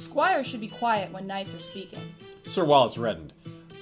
Squires should be quiet when knights are speaking. Sir Wallace reddened.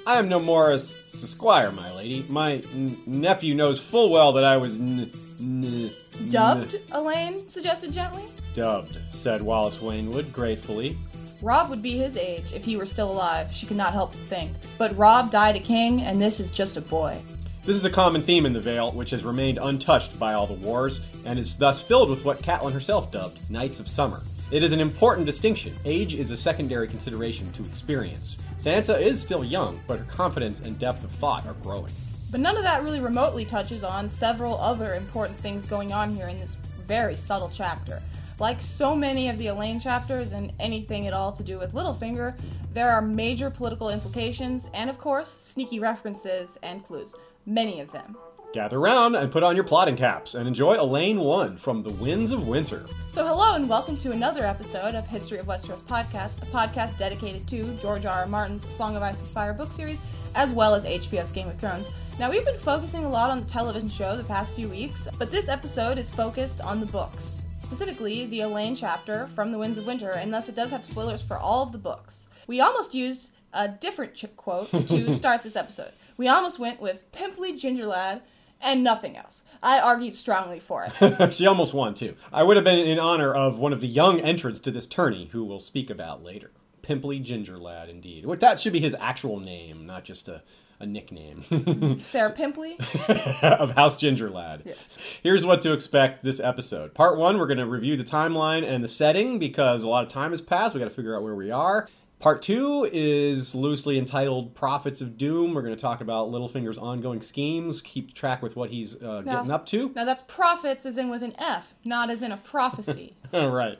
I am no more a squire, my lady. My n- nephew knows full well that I was n- n- Dubbed, Alayne suggested gently. dubbed, said Wallace Waynwood gratefully. Robb would be his age if he were still alive, she could not help but think. But Robb died a king, and this is just a boy. This is a common theme in the Vale, which has remained untouched by all the wars, and is thus filled with what Catelyn herself dubbed Knights of Summer. It is an important distinction. Age is a secondary consideration to experience. Sansa is still young, but her confidence and depth of thought are growing. But none of that really remotely touches on several other important things going on here in this very subtle chapter. Like so many of the Alayne chapters and anything at all to do with Littlefinger, there are major political implications and, of course, sneaky references and clues. Many of them. Gather round and put on your plotting caps and enjoy Alayne 1 from the Winds of Winter. So, hello and welcome to another episode of History of Westeros podcast, a podcast dedicated to George R. R. Martin's Song of Ice and Fire book series, as well as HBO's Game of Thrones. Now, we've been focusing a lot on the television show the past few weeks, but this episode is focused on the books, specifically the Alayne chapter from The Winds of Winter, and thus it does have spoilers for all of the books. We almost used a different ch- quote to start this episode. We almost went with Pimply Gingerlad and nothing else. I argued strongly for it. she almost won, too. I would have been in honor of one of the young entrants to this tourney, who we'll speak about later. Pimply Ginger Lad, indeed. That should be his actual name, not just a, a nickname Ser Pimply? of House Ginger Lad. Yes. Here's what to expect this episode. Part one, we're going to review the timeline and the setting because a lot of time has passed. We got to figure out where we are. Part two is loosely entitled Prophets of Doom. We're going to talk about Littlefinger's ongoing schemes, keep track with what he's uh, No. getting up to. Now that's prophets as in with an F, not as in a prophecy. All right.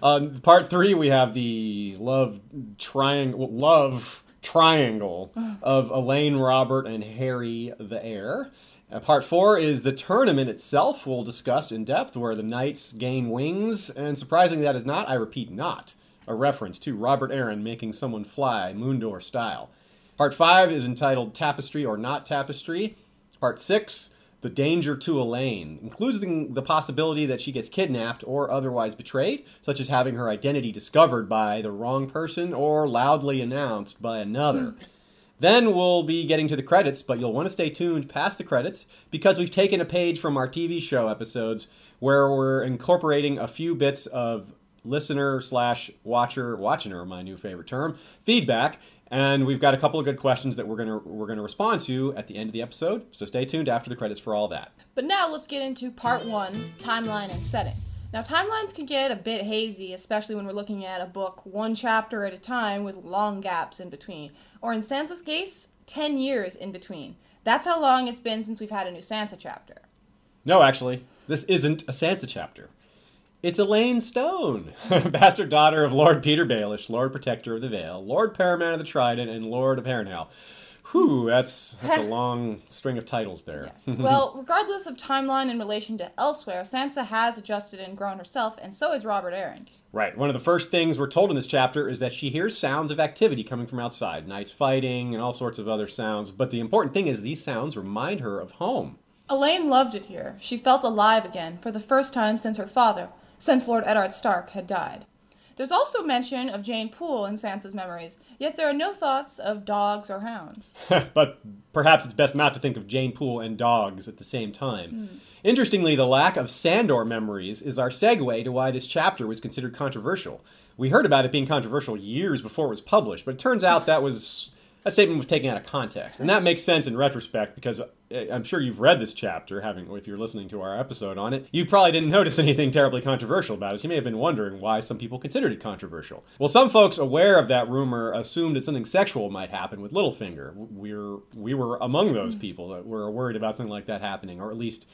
Um, part three, we have the love triangle, love triangle of Alayne, Robert, and Harry the heir. Uh, part four is the tournament itself. We'll discuss in depth where the knights gain wings, and surprisingly, that is not, I repeat, not a reference to Robert Arryn making someone fly Moon Door style. Part five is entitled Tapestry or Not Tapestry. Part six, The Danger to Alayne, including the possibility that she gets kidnapped or otherwise betrayed, such as having her identity discovered by the wrong person or loudly announced by another. Hmm. Then we'll be getting to the credits, but you'll want to stay tuned past the credits because we've taken a page from our TV show episodes where we're incorporating a few bits of listener slash watcher, watchiner, my new favorite term, feedback. And we've got a couple of good questions that we're gonna we're gonna respond to at the end of the episode. So stay tuned after the credits for all that. but now let's get into part one timeline and setting. Now, timelines can get a bit hazy, especially when we're looking at a book one chapter at a time with long gaps in between. Or in Sansa's case, 10 years in between. That's how long it's been since we've had a new Sansa chapter. No, actually, this isn't a Sansa chapter. It's Alayne Stone, bastard daughter of Lord Petyr Baelish, Lord Protector of the Vale, Lord Paramount of the Trident, and Lord of Harrenhal. Whew, that's that's a long string of titles there. Yes. well, regardless of timeline in relation to elsewhere, Sansa has adjusted and grown herself, and so has Robert Arryn. Right. One of the first things we're told in this chapter is that she hears sounds of activity coming from outside, knights fighting and all sorts of other sounds. But the important thing is these sounds remind her of home. Alayne loved it here. She felt alive again for the first time since her father, since Lord Eddard Stark had died. There's also mention of Jeyne Poole in Sansa's memories, yet there are no thoughts of dogs or hounds. but perhaps it's best not to think of Jeyne Poole and dogs at the same time. Hmm. Interestingly, the lack of Sandor memories is our segue to why this chapter was considered controversial. We heard about it being controversial years before it was published, but it turns out that was a statement was taken out of context, and that makes sense in retrospect because uh, I'm sure you've read this chapter, having if you're listening to our episode on it, you probably didn't notice anything terribly controversial about it. So you may have been wondering why some people considered it controversial. Well, some folks aware of that rumor assumed that something sexual might happen with Littlefinger. We're we were among those people that were worried about something like that happening, or at least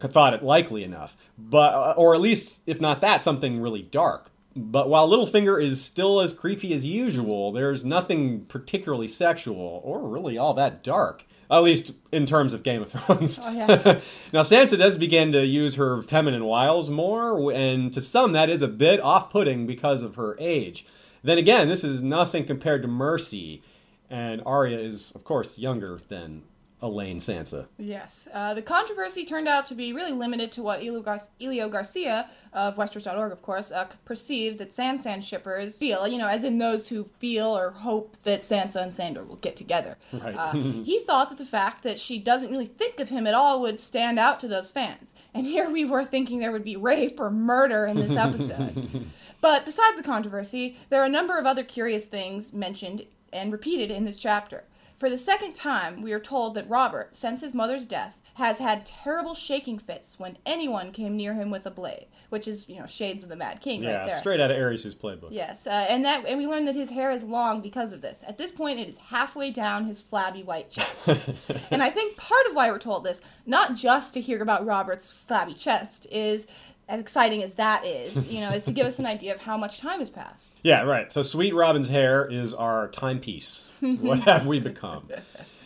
thought it likely enough. But or at least if not that, something really dark. But while Littlefinger is still as creepy as usual, there's nothing particularly sexual or really all that dark. At least in terms of Game of Thrones. Oh, yeah. now, Sansa does begin to use her feminine wiles more, and to some that is a bit off putting because of her age. Then again, this is nothing compared to Mercy, and Arya is, of course, younger than Alayne Sansa. Yes. Uh, the controversy turned out to be really limited to what Elio, Gar- Elio Garcia of Westeros.org, of course, uh, perceived that Sansan shippers feel, you know, as in those who feel or hope that Sansa and Sandor will get together. Right. Uh, he thought that the fact that she doesn't really think of him at all would stand out to those fans. And here we were thinking there would be rape or murder in this episode. but besides the controversy, there are a number of other curious things mentioned and repeated in this chapter. For the second time, we are told that Robert, since his mother's death, has had terrible shaking fits when anyone came near him with a blade, which is, you know, shades of the Mad King Yeah, right there. straight out of Aerys' playbook. Yes, uh, and that and we learned that his hair is long because of this. At this point, it is halfway down his flabby white chest, and I think part of why we're told this, not just to hear about Robert's flabby chest, is as exciting as that is, you know, is to give us an idea of how much time has passed. Yeah, right. So Sweet Robin's hair is our timepiece. what have we become?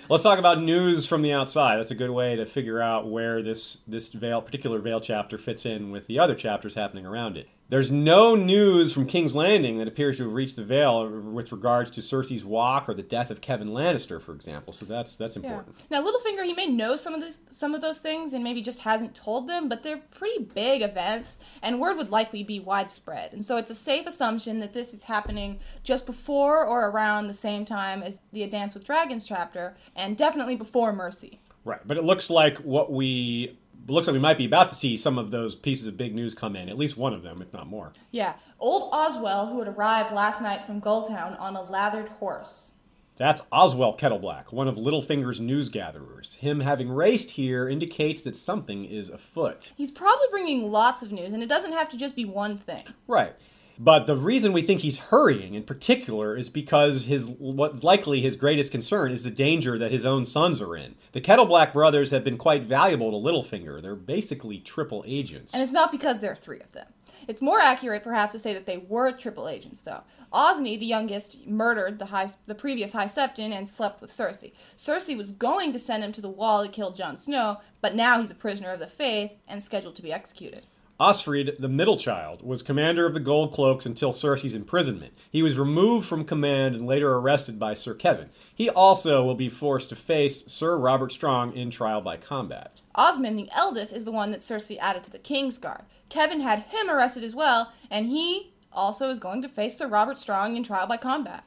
Let's talk about news from the outside. That's a good way to figure out where this this Vale, particular Vale chapter fits in with the other chapters happening around it. There's no news from King's Landing that appears to have reached the Vale with regards to Cersei's walk or the death of Kevan Lannister, for example. So that's that's Yeah. important. Now, Littlefinger, he may know some of this, some of those things, and maybe just hasn't told them. But they're pretty big events, and word would likely be widespread. And so, it's a safe assumption that this is happening just before or around the same time as the A Dance with Dragons chapter, and definitely before Mercy. Right, but it looks like what we looks like we might be about to see some of those pieces of big news come in. At least one of them, if not more. Yeah, old Oswell, who had arrived last night from Gulltown on a lathered horse. That's Oswell Kettleblack, one of Littlefinger's news gatherers. Him having raced here indicates that something is afoot. He's probably bringing lots of news, and it doesn't have to just be one thing. Right. But the reason we think he's hurrying in particular is because his what's likely his greatest concern is the danger that his own sons are in. The Kettleblack brothers have been quite valuable to Littlefinger. They're basically triple agents. And it's not because there are three of them. It's more accurate, perhaps, to say that they were triple agents, though. Osney, the youngest, murdered the high, the previous High Septon and slept with Cersei. Cersei was going to send him to the wall to kill Jon Snow, but now he's a prisoner of the faith and scheduled to be executed. Osfried, the middle child, was commander of the Gold Cloaks until Cersei's imprisonment. He was removed from command and later arrested by Sir Kevan. He also will be forced to face Sir Robert Strong in trial by combat. Osmond, the eldest, is the one that Cersei added to the King's Guard. Kevan had him arrested as well, and he also is going to face Sir Robert Strong in trial by combat.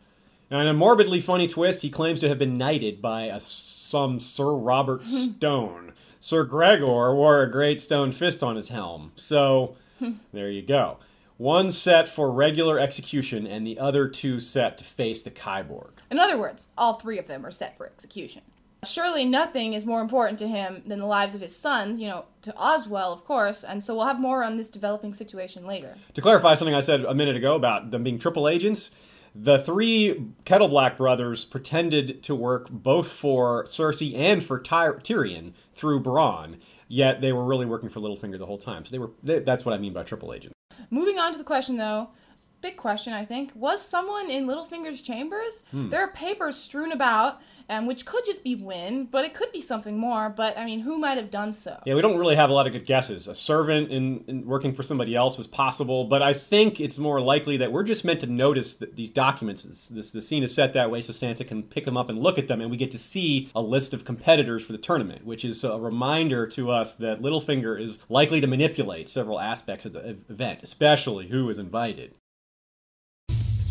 Now, in a morbidly funny twist, he claims to have been knighted by a, some Sir Robert Stone. Sir Gregor wore a great stone fist on his helm. So, there you go. One set for regular execution, and the other two set to face the Kyborg. In other words, all three of them are set for execution. Surely nothing is more important to him than the lives of his sons, you know, to Oswell, of course, and so we'll have more on this developing situation later. To clarify something I said a minute ago about them being triple agents, the three Kettleblack brothers pretended to work both for Cersei and for Ty- Tyrion through Bronn, yet they were really working for Littlefinger the whole time. So they were. They, that's what I mean by triple agent. Moving on to the question, though, big question, I think. Was someone in Littlefinger's chambers? There are papers strewn about, um, which could just be wind, but it could be something more. But, I mean, who might have done so? Yeah, we don't really have a lot of good guesses. A servant in, in working for somebody else is possible, but I think it's more likely that we're just meant to notice that these documents. This, this, the scene is set that way so Sansa can pick them up and look at them, and we get to see a list of competitors for the tournament, which is a reminder to us that Littlefinger is likely to manipulate several aspects of the event, especially who is invited.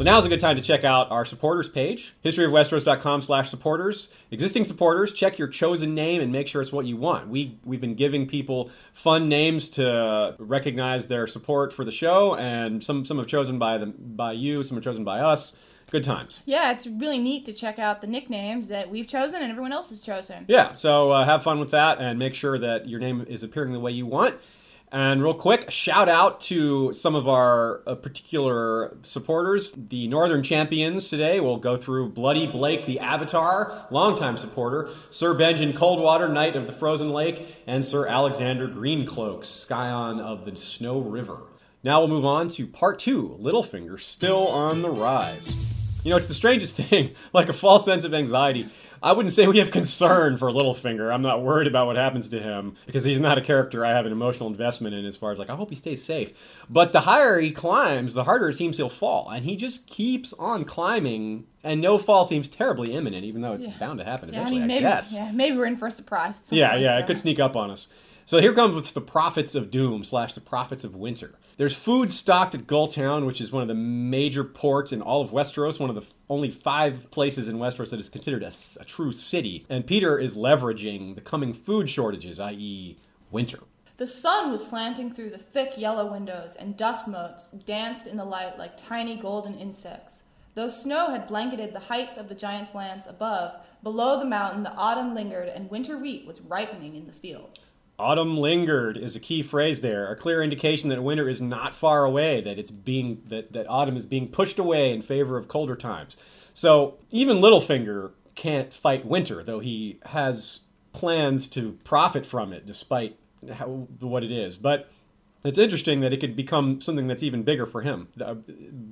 So now's a good time to check out our supporters page, historyofwesteros.com slash supporters. Existing supporters, check your chosen name and make sure it's what you want. We, we've been giving people fun names to recognize their support for the show, and some, some have chosen by, them, by you, some are chosen by us. Good times. Yeah, it's really neat to check out the nicknames that we've chosen and everyone else has chosen. Yeah, so uh, have fun with that and make sure that your name is appearing the way you want. And real quick, shout out to some of our uh, particular supporters. The Northern Champions today will go through Bloody Blake the Avatar, longtime supporter, Sir Benjamin Coldwater, Knight of the Frozen Lake, and Sir Alexander Greencloaks, Scion of the Snow River. Now we'll move on to part two Littlefinger, still on the rise. You know, it's the strangest thing, like a false sense of anxiety. I wouldn't say we have concern for Littlefinger. I'm not worried about what happens to him because he's not a character I have an emotional investment in as far as like I hope he stays safe. But the higher he climbs, the harder it seems he'll fall, and he just keeps on climbing, and no fall seems terribly imminent, even though it's Yeah. bound to happen Yeah, I eventually. mean, I, maybe, guess. yeah, maybe we're in for a surprise. Yeah, yeah, it could sneak up on us. So here comes with the prophets of doom slash the prophets of winter. There's food stocked at Gulltown, which is one of the major ports in all of Westeros, one of the only five places in Westeros that is considered a true city. And Petyr is leveraging the coming food shortages, i.e., winter. The sun was slanting through the thick yellow windows, and dust motes danced in the light like tiny golden insects. Though snow had blanketed the heights of the Giant's Lance above, below the mountain the autumn lingered, and winter wheat was ripening in the fields. Autumn lingered is a key phrase there, a clear indication that winter is not far away, that it's being that, that autumn is being pushed away in favor of colder times. So even Littlefinger can't fight winter, though he has plans to profit from it, despite how, what it is. But it's interesting that it could become something that's even bigger for him, uh,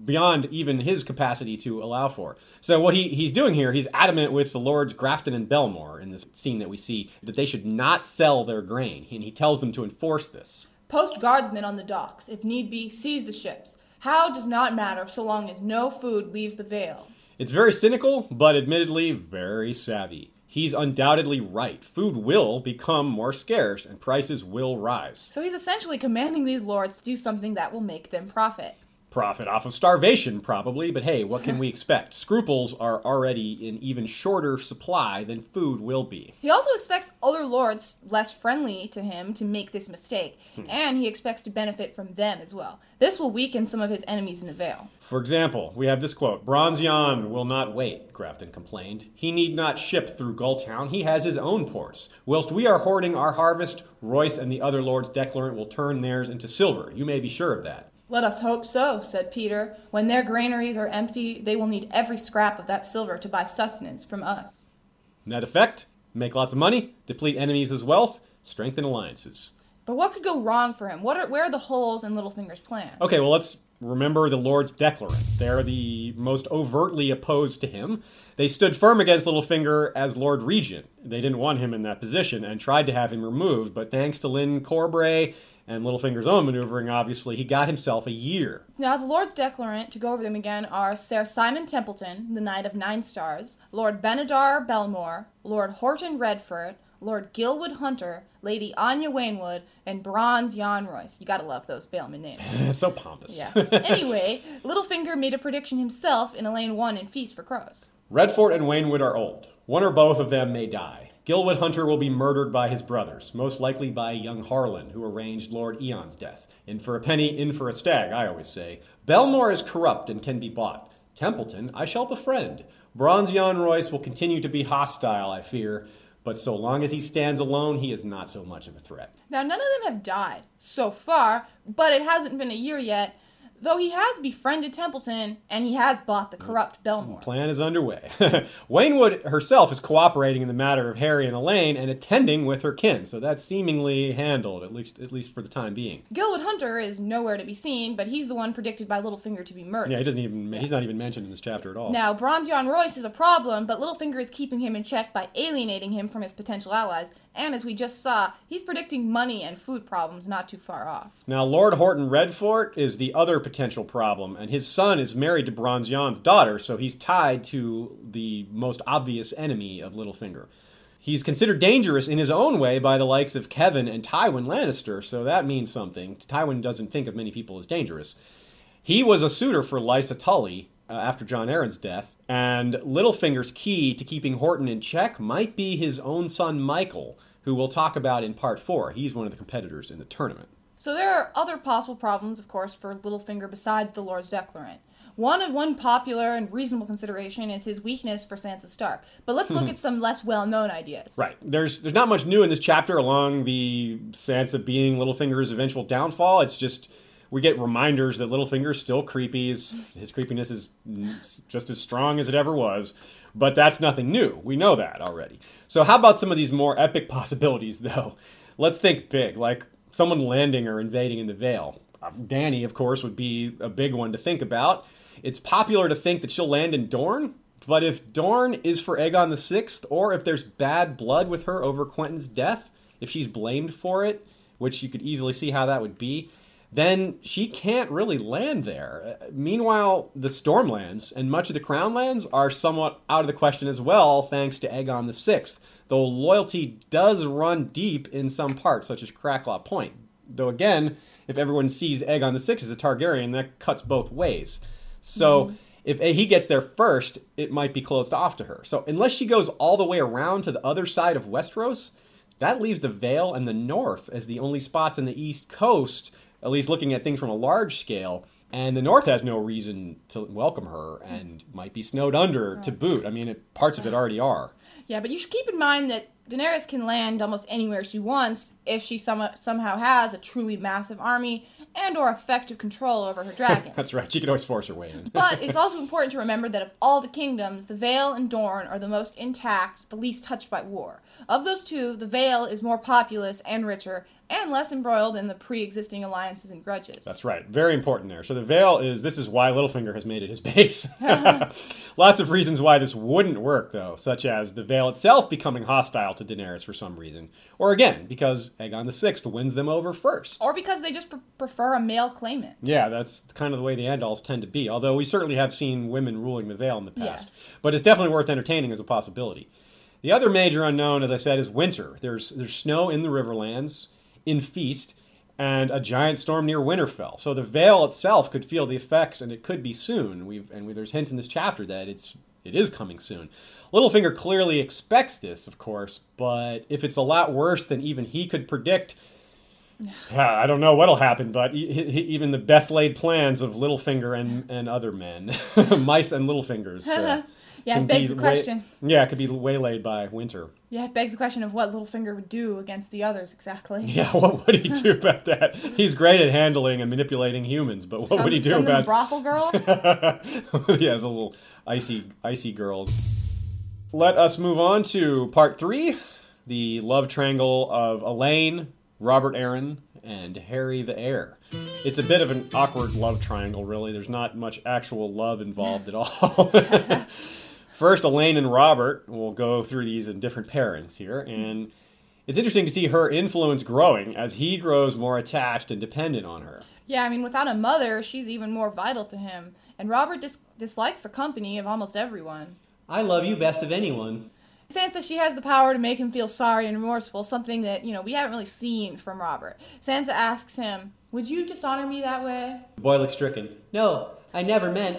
beyond even his capacity to allow for. So what he, he's doing here, he's adamant with the lords Grafton and Belmore in this scene that we see that they should not sell their grain, and he tells them to enforce this. Post guardsmen on the docks, if need be, seize the ships. How does not matter so long as no food leaves the Vale. It's very cynical, but admittedly very savvy. He's undoubtedly right. Food will become more scarce and prices will rise. So he's essentially commanding these lords to do something that will make them profit. Profit off of starvation, probably, but hey, what can we expect? Scruples are already in even shorter supply than food will be. He also expects other lords less friendly to him to make this mistake, hmm. and he expects to benefit from them as well. This will weaken some of his enemies in the Vale. For example, we have this quote Bronze Yohn will not wait, Grafton complained. He need not ship through Gulltown. He has his own ports. Whilst we are hoarding our harvest, Royce and the other lords declarant will turn theirs into silver. You may be sure of that. Let us hope so, said Petyr. When their granaries are empty, they will need every scrap of that silver to buy sustenance from us. Net effect make lots of money, deplete enemies' as wealth, strengthen alliances. But what could go wrong for him? What are, where are the holes in Littlefinger's plan? Okay, well, let's remember the Lord's Declarant. They're the most overtly opposed to him. They stood firm against Littlefinger as Lord Regent. They didn't want him in that position and tried to have him removed, but thanks to Lyn Corbray and Littlefinger's own maneuvering, obviously, he got himself a year. Now, the Lords Declarant, to go over them again, are Sir Symond Templeton, the Knight of Nine Stars, Lord Benedar Belmore, Lord Horton Redfort, Lord Gilwood Hunter, Lady Anya Waynwood, and Bronze Yohn Royce. You gotta love those Valeman names. So pompous. Yes. anyway, Littlefinger made a prediction himself in Alayne 1 in Feast for Crows. Redfort and Waynwood are old. One or both of them may die. Gilwood Hunter will be murdered by his brothers, most likely by young Harlan, who arranged Lord Eon's death. In for a penny, in for a stag, I always say. Belmore is corrupt and can be bought. Templeton I shall befriend. Bronze Yohn Royce will continue to be hostile, I fear, but so long as he stands alone, he is not so much of a threat. Now, none of them have died so far, but it hasn't been a year yet, though he has befriended Templeton and he has bought the corrupt Belmore. Plan is underway. Waynwood herself is cooperating in the matter of Harry and Alayne and attending with her kin, so that's seemingly handled, at least at least for the time being. Gilwood Hunter is nowhere to be seen, but he's the one predicted by Littlefinger to be murdered. Yeah, he doesn't even he's not even mentioned in this chapter at all. Now, Bronze Yohn Royce is a problem, but Littlefinger is keeping him in check by alienating him from his potential allies, and as we just saw, he's predicting money and food problems not too far off. Now, Lord Horton Redfort is the other potential problem, and his son is married to Bronze Yohn's daughter, so he's tied to the most obvious enemy of Littlefinger. He's considered dangerous in his own way by the likes of Kevan and Tywin Lannister, so that means something. Tywin doesn't think of many people as dangerous. He was a suitor for Lysa Tully uh, after Jon Arryn's death, and Littlefinger's key to keeping Horton in check might be his own son Mychel, who we'll talk about in part four. He's one of the competitors in the tournament. So there are other possible problems, of course, for Littlefinger besides the Lord's Declarant. One of one popular and reasonable consideration is his weakness for Sansa Stark. But let's look at some less well-known ideas. Right. There's there's not much new in this chapter along the Sansa being Littlefinger's eventual downfall. It's just we get reminders that Littlefinger's still creepy. His, his creepiness is just as strong as it ever was. But that's nothing new. We know that already. So how about some of these more epic possibilities though? Let's think big, like someone landing or invading in the Vale. Uh, Dany, of course, would be a big one to think about. It's popular to think that she'll land in Dorne. But if Dorne is for Aegon the Sixth, or if there's bad blood with her over Quentyn's death, if she's blamed for it, which you could easily see how that would be, then she can't really land there. Uh, meanwhile, the Stormlands and much of the Crownlands are somewhat out of the question as well, thanks to Aegon the Sixth. Though loyalty does run deep in some parts, such as Cracklaw Point. Though again, if everyone sees Aegon the Sixth as a Targaryen, that cuts both ways. So. Mm-hmm if he gets there first, it might be closed off to her. So unless she goes all the way around to the other side of Westeros, that leaves the Vale and the North as the only spots in the East Coast, at least looking at things from a large scale. And the North has no reason to welcome her and might be snowed under to boot. I mean, it, parts of it already are. Yeah, but you should keep in mind that Daenerys can land almost anywhere she wants if she some, somehow has a truly massive army and or effective control over her dragons. That's right. She can always force her way in. but it's also important to remember that of all the kingdoms, the Vale and Dorne are the most intact, the least touched by war. Of those two, the Vale is more populous and richer, and less embroiled in the pre-existing alliances and grudges. That's right. Very important there. So the Vale is this is why Littlefinger has made it his base. Lots of reasons why this wouldn't work though, such as the Vale itself becoming hostile to Daenerys for some reason, or again because Aegon the Sixth wins them over first, or because they just prefer a male claimant. Yeah, that's kind of the way the Andals tend to be. Although we certainly have seen women ruling the Vale in the past, yes. but it's definitely worth entertaining as a possibility. The other major unknown, as I said, is winter. There's there's snow in the Riverlands in Feast and a giant storm near Winterfell. So the Vale itself could feel the effects, and it could be soon. We've and we, there's hints in this chapter that it's it is coming soon. Littlefinger clearly expects this, of course, but if it's a lot worse than even he could predict, I don't know what'll happen. But even the best laid plans of Littlefinger and and other men, mice and Littlefingers. Uh, yeah, it begs the question. Way, yeah, it could be waylaid by winter. Yeah, it begs the question of what Littlefinger would do against the others exactly. Yeah, what would he do about that? He's great at handling and manipulating humans, but what some, would he do about the brothel girl? yeah, the little icy icy girls. Let us move on to part three, the love triangle of Alayne, Robert Arryn, and Harry the Heir. It's a bit of an awkward love triangle, really. There's not much actual love involved at all. First, Alayne and Robert, we'll go through these in different pairings here, hmm. and it's interesting to see her influence growing as he grows more attached and dependent on her. Yeah, I mean, without a mother, she's even more vital to him, and Robert dis- dislikes the company of almost everyone. I love you best of anyone. Sansa, she has the power to make him feel sorry and remorseful, something that, you know, we haven't really seen from Robert. Sansa asks him, Would you dishonor me that way? The boy looks stricken. No, I never meant.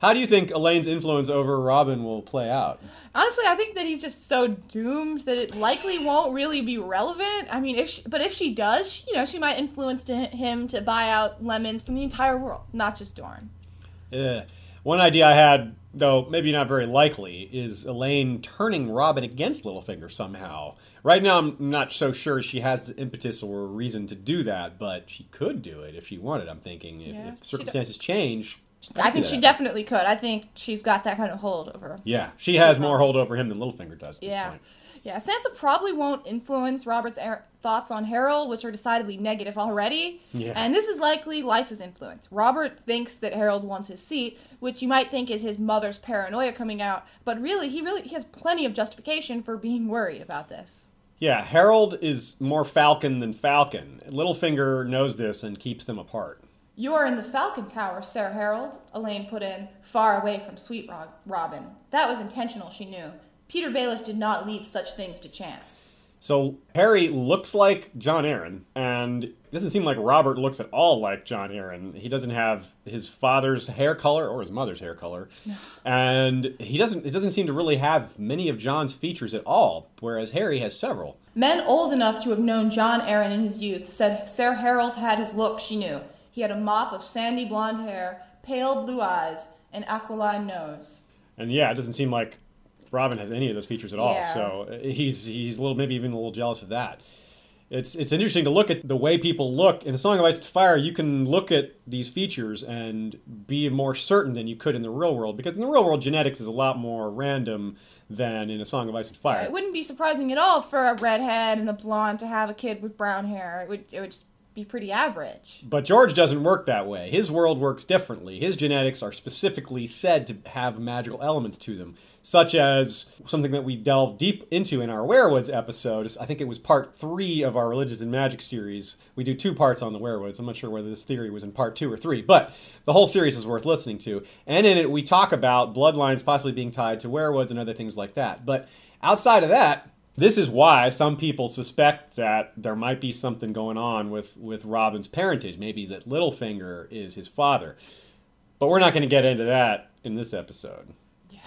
How do you think Alayne's influence over Robin will play out? Honestly, I think that he's just so doomed that it likely won't really be relevant. I mean, if she, but if she does, you know, she might influence to him to buy out lemons from the entire world, not just Dorne. Yeah. One idea I had, though maybe not very likely, is Elaine turning Robin against Littlefinger somehow. Right now, I'm not so sure she has the impetus or reason to do that, but she could do it if she wanted. I'm thinking if, yeah, if circumstances change, I think she definitely could. I think she's got that kind of hold over. Him. Yeah, she has more hold over him than Littlefinger does. yeah, yeah. Sansa probably won't influence Robert's er- thoughts on Harrold, which are decidedly negative already. Yeah. And this is likely Lysa's influence. Robert thinks that Harrold wants his seat, which you might think is his mother's paranoia coming out, but really, he really he has plenty of justification for being worried about this. Yeah, Harrold is more Falcon than Falcon. Littlefinger knows this and keeps them apart. You are in the Falcon Tower, Sir Harrold, Alayne put in, far away from Sweet Robin. That was intentional, she knew. Petyr Baelish did not leave such things to chance. So Harry looks like Jon Arryn, and it doesn't seem like Robert looks at all like Jon Arryn. He doesn't have his father's hair color or his mother's hair color, and he doesn't. It doesn't seem to really have many of Jon's features at all, whereas Harry has several. Men old enough to have known Jon Arryn in his youth said Sir Harrold had his look. She knew he had a mop of sandy blonde hair, pale blue eyes, and aquiline nose. And yeah, it doesn't seem like Robin has any of those features at all. Yeah. So uh, he's he's a little maybe even a little jealous of that. It's it's interesting to look at the way people look in a Song of Ice and Fire. You can look at these features and be more certain than you could in the real world because in the real world genetics is a lot more random than in a Song of Ice and Fire. Yeah, it wouldn't be surprising at all for a redhead and a blonde to have a kid with brown hair. It would it would just be pretty average. But George doesn't work that way. His world works differently. His genetics are specifically said to have magical elements to them, such as something that we delved deep into in our Weirwoods episode. I think it was part three of our Religions and Magic series. We do two parts on the Weirwoods. I'm not sure whether this theory was in part two or three, but the whole series is worth listening to. And in it, we talk about bloodlines possibly being tied to weirwoods and other things like that. But outside of that, this is why some people suspect that there might be something going on with, with Robin's parentage. Maybe that Littlefinger is his father. But we're not going to get into that in this episode.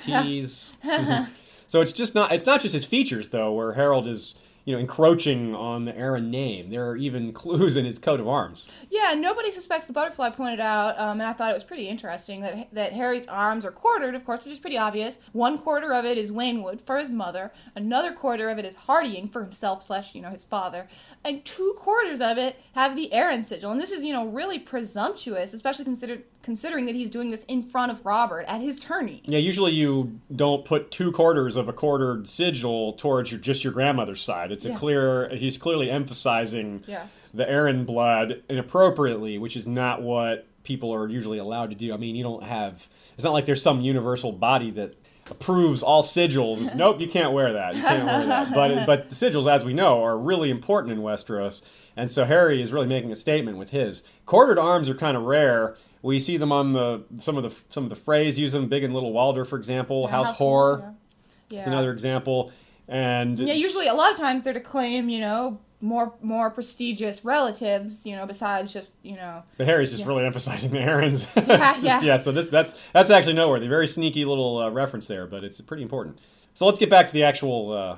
Tease. so it's just not it's not just his features though, where Harrold is you know, encroaching on the Arryn name. There are even clues in his coat of arms. Yeah, nobody suspects the butterfly pointed out, um, and I thought it was pretty interesting that that Harry's arms are quartered, of course, which is pretty obvious. One quarter of it is Waynwood for his mother, another quarter of it is Hardyng for himself slash you know his father, and two quarters of it have the Arryn sigil. And this is you know really presumptuous, especially considered considering that he's doing this in front of Robert at his tourney. Yeah, usually you don't put two quarters of a quartered sigil towards your just your grandmother's side. It's a Yeah. clear he's clearly emphasizing Yes. the Arryn blood inappropriately, which is not what people are usually allowed to do. I mean, you don't have it's not like there's some universal body that approves all sigils. nope, you can't wear that. You can't wear that. But but the sigils, as we know, are really important in Westeros, and so Harry is really making a statement with his quartered arms are kind of rare. We see them on the some of the some of the phrase use them. Big and Little Walder, for example, Yeah, House, House. Horror, Yeah. It's another example. And Yeah, usually a lot of times they're to claim, you know, more more prestigious relatives, you know, besides just, you know, But Harry's just Yeah. really emphasizing the Arryns. Yeah, just- yeah. So this that's that's actually noteworthy. Very sneaky little uh, reference there, but it's pretty important. So let's get back to the actual uh,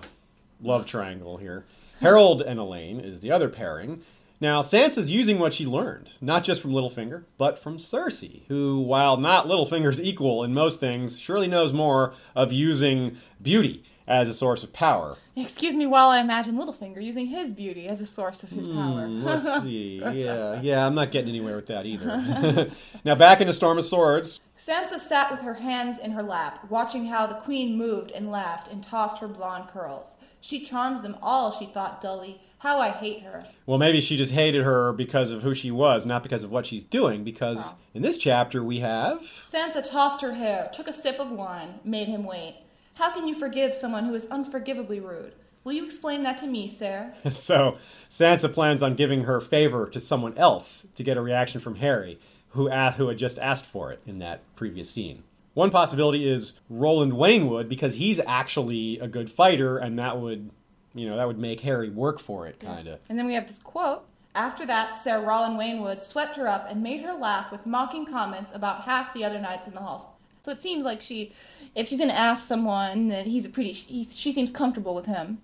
love triangle here. Harrold and Alayne is the other pairing. Now Sansa's using what she learned, not just from Littlefinger, but from Cersei, who, while not Littlefinger's equal in most things, surely knows more of using beauty as a source of power. excuse me while I imagine Littlefinger using his beauty as a source of his power. Hmm, let's see. Yeah, yeah, I'm not getting anywhere with that either. now back into Storm of Swords. Sansa sat with her hands in her lap, watching how the queen moved and laughed and tossed her blonde curls. She charms them all, she thought dully. How I hate her. Well, maybe she just hated her because of who she was, not because of what she's doing. Because Oh. in this chapter we have. Sansa tossed her hair, took a sip of wine, made him wait. How can you forgive someone who is unforgivably rude? Will you explain that to me, sir? So Sansa plans on giving her favor to someone else to get a reaction from Harry, who a- who had just asked for it in that previous scene. One possibility is Roland Waynwood because he's actually a good fighter, and that would, you know, that would make Harry work for it, kind of. And then we have this quote. After that, Sir Roland Waynwood swept her up and made her laugh with mocking comments about half the other knights in the halls. So it seems like she, if she's going to ask someone that he's a pretty, he, she seems comfortable with him.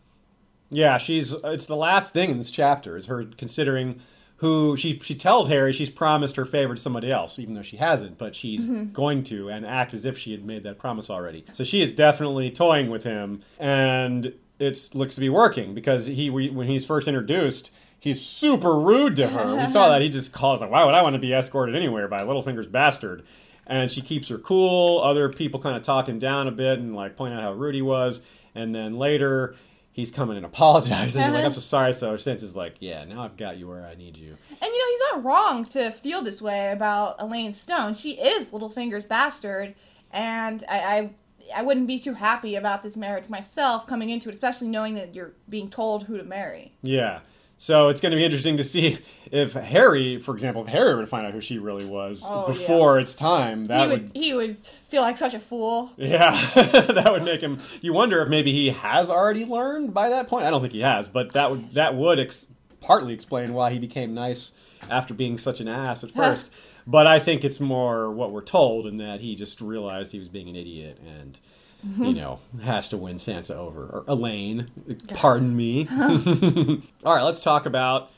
Yeah, she's. It's the last thing in this chapter is her considering who she she tells Harry she's promised her favor to somebody else, even though she hasn't, but she's mm-hmm. going to and act as if she had made that promise already. So she is definitely toying with him, and it looks to be working because he we, when he's first introduced. He's super rude to her. We saw that. He just calls like, "Why would I want to be escorted anywhere by a Littlefinger's bastard?" And she keeps her cool. Other people kind of talk him down a bit and like point out how rude he was. And then later, he's coming and apologizing. He's like, I'm so uh-huh. sorry. So Sense is like, yeah, now I've got you where I need you. And you know, he's not wrong to feel this way about Alayne Stone. She is Littlefinger's bastard, and I, I, I wouldn't be too happy about this marriage myself coming into it, especially knowing that you're being told who to marry. Yeah. So it's going to be interesting to see if Harry, for example, if Harry were to find out who she really was Oh, before it's time, that he would, would, he would feel like such a fool. yeah, that would make him. You wonder if maybe he has already learned by that point. I don't think he has, but that would that would ex- partly explain why he became nice after being such an ass at first. but I think it's more what we're told, in that he just realized he was being an idiot and. Mm-hmm. You know, has to win Sansa over. Or Alayne, pardon me. All right, let's talk about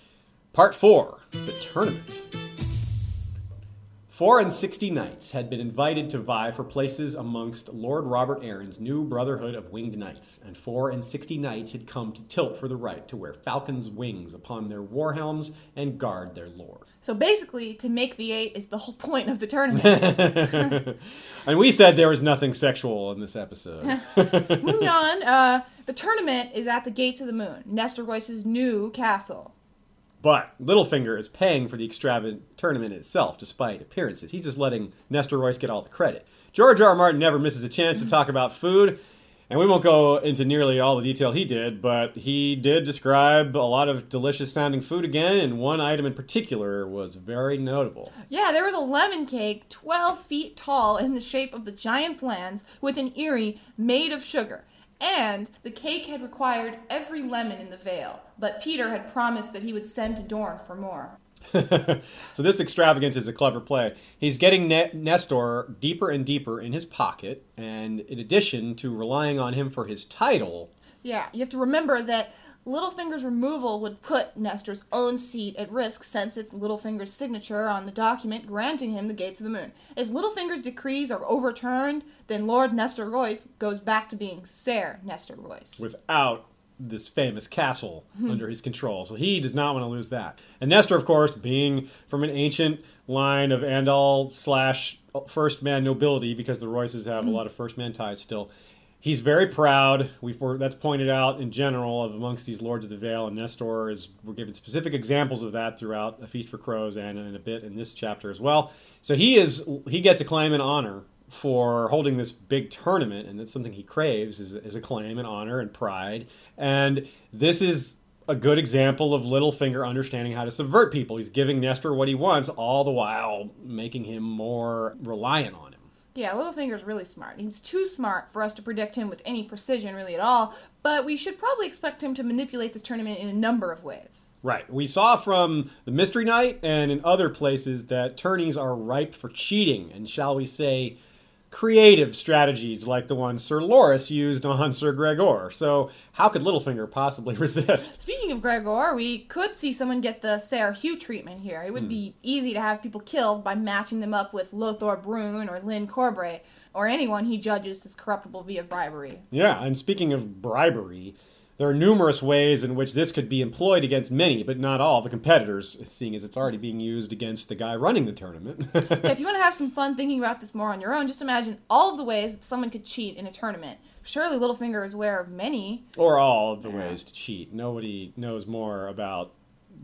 part four the tournament. Four and sixty knights had been invited to vie for places amongst Lord Robert Arryn's new Brotherhood of Winged Knights, and four and sixty knights had come to tilt for the right to wear falcons' wings upon their war helms and guard their lord. So basically, to make the eight is the whole point of the tournament. and we said there was nothing sexual in this episode. Moving on, uh, the tournament is at the Gates of the Moon, Nestor Royce's new castle. But Littlefinger is paying for the extravagant tournament itself, despite appearances. He's just letting Nestor Royce get all the credit. George R. R. Martin never misses a chance to talk mm-hmm. about food, and we won't go into nearly all the detail he did, but he did describe a lot of delicious sounding food again, and one item in particular was very notable. Yeah, there was a lemon cake 12 feet tall in the shape of the Giant's Lance with an eyrie made of sugar. And the cake had required every lemon in the Vale, but Petyr had promised that he would send to Dorne for more. so this extravagance is a clever play. He's getting ne- Nestor deeper and deeper in his pocket, and in addition to relying on him for his title, Yeah, you have to remember that Littlefinger's removal would put Nestor's own seat at risk since it's Littlefinger's signature on the document granting him the Gates of the Moon. If Littlefinger's decrees are overturned, then Lord Nestor Royce goes back to being Sir Nestor Royce. without this famous castle hmm. under his control. So he does not want to lose that. And Nestor, of course, being from an ancient line of Andal slash first man nobility, because the Royces have a hmm. lot of first man ties still. He's very proud. We've that's pointed out in general of amongst these lords of the Vale, and Nestor is we're given specific examples of that throughout A Feast for Crows and in a bit in this chapter as well. So he is he gets acclaim and honor for holding this big tournament, and it's something he craves is, is acclaim and honor and pride. And this is a good example of Littlefinger understanding how to subvert people. He's giving Nestor what he wants, all the while making him more reliant on. Yeah, Littlefinger's really smart. He's too smart for us to predict him with any precision, really, at all, but we should probably expect him to manipulate this tournament in a number of ways. Right. We saw from the Mystery Knight and in other places that tourneys are ripe for cheating and, shall we say, creative strategies like the one Sir Loras used on Sir Gregor. So, how could Littlefinger possibly resist? Speaking of Gregor, we could see someone get the Ser Hugh treatment here. It would hmm. be easy to have people killed by matching them up with Lothar Brune or Lyn Corbray, or anyone he judges as corruptible via bribery. Yeah, and speaking of bribery, there are numerous ways in which this could be employed against many, but not all, the competitors, seeing as it's already being used against the guy running the tournament. Yeah, if you want to have some fun thinking about this more on your own, just imagine all of the ways that someone could cheat in a tournament. Surely Littlefinger is aware of many. or all of the ways to cheat. Nobody knows more about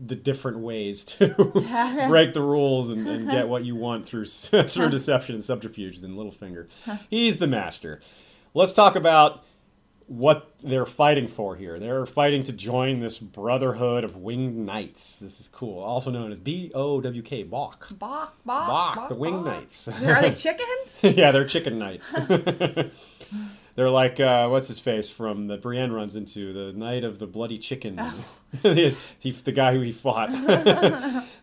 the different ways to break the rules and, and get what you want through through deception and subterfuge than Littlefinger. He's the master. Let's talk about what they're fighting for here. They're fighting to join this Brotherhood of Winged Knights. This is cool. Also known as B O W K, Bok. Bok, bok, Bok, the Winged bok. Knights. Are they chickens? yeah, they're chicken knights. they're like uh, what's his face from the Brienne runs into the Knight of the Bloody Chicken. He- he, the guy who he fought.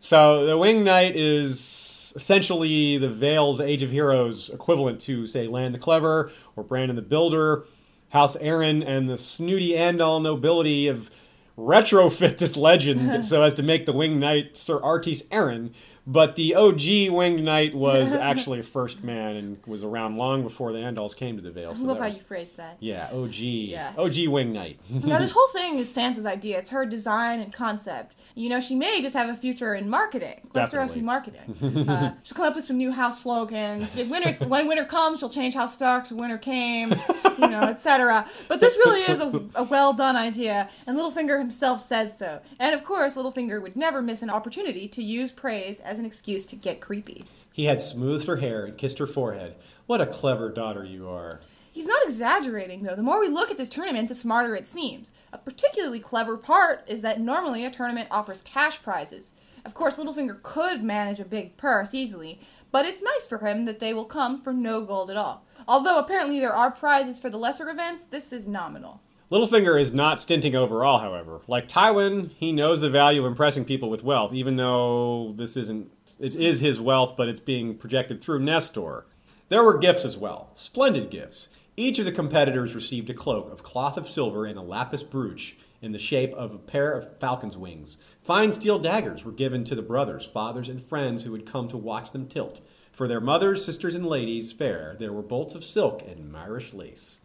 so the Winged Knight is essentially the Vale's Age of Heroes equivalent to say Lann the Clever or Brandon the Builder. House Arryn and the snooty and all nobility of retrofit this legend so as to make the Winged Knight Sir Artys Arryn. But the OG Winged Knight was actually a first man and was around long before the Andals came to the Vale. I love how was- you phrased that. yeah, OG. Yes. OG Winged Knight. now, this whole thing is Sansa's idea. It's her design and concept. You know, she may just have a future in marketing. Westerosi Definitely. marketing. Uh, she'll come up with some new house slogans. If winter, when winter comes, she'll change House Stark to Winter Came, you know, etc. But this really is a, a well done idea, and Littlefinger himself says so. And of course, Littlefinger would never miss an opportunity to use praise as an excuse to get creepy. he had smoothed her hair and kissed her forehead. What a clever daughter you are. He's not exaggerating, though. The more we look at this tournament, the smarter it seems. A particularly clever part is that normally a tournament offers cash prizes. Of course, Littlefinger could manage a big purse easily, but it's nice for him that they will come for no gold at all. Although apparently there are prizes for the lesser events, this is nominal. Littlefinger is not stinting overall, however. Like Tywin, he knows the value of impressing people with wealth, even though this isn't it is his wealth, but it's being projected through Nestor. There were gifts as well, splendid gifts. Each of the competitors received a cloak of cloth of silver and a lapis brooch in the shape of a pair of falcon's wings. Fine steel daggers were given to the brothers, fathers, and friends who would come to watch them tilt. For their mothers, sisters, and ladies fair, there were bolts of silk and Myrish lace.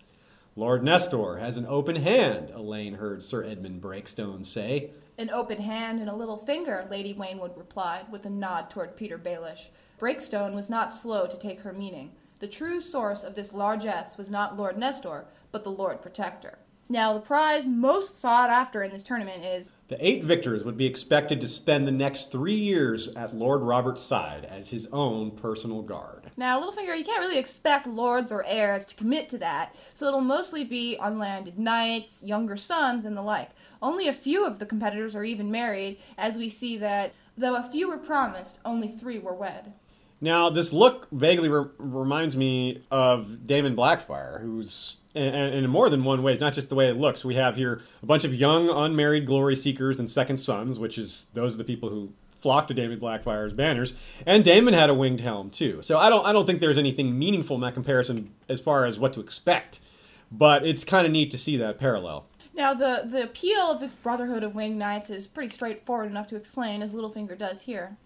Lord Nestor has an open hand, Alayne heard Sir Edmund Breakstone say. An open hand and a little finger, Lady Waynwood replied, with a nod toward Petyr Baelish. Breakstone was not slow to take her meaning. The true source of this largesse was not Lord Nestor, but the Lord Protector. Now, the prize most sought after in this tournament is The eight victors would be expected to spend the next three years at Lord Robert's side as his own personal guard. Now, Littlefinger, you can't really expect lords or heirs to commit to that, so it'll mostly be unlanded knights, younger sons, and the like. Only a few of the competitors are even married, as we see that, though a few were promised, only three were wed. Now, this look vaguely re- reminds me of Daemon Blackfyre, who's and, in more than one way. It's not just the way it looks. We have here a bunch of young, unmarried glory seekers and second sons, which is those are the people who flock to Daemon Blackfyre's banners. And Daemon had a winged helm too. So I don't I don't think there's anything meaningful in that comparison as far as what to expect. But it's kind of neat to see that parallel. Now, the, the appeal of this Brotherhood of Winged Knights is pretty straightforward enough to explain, as Littlefinger does here.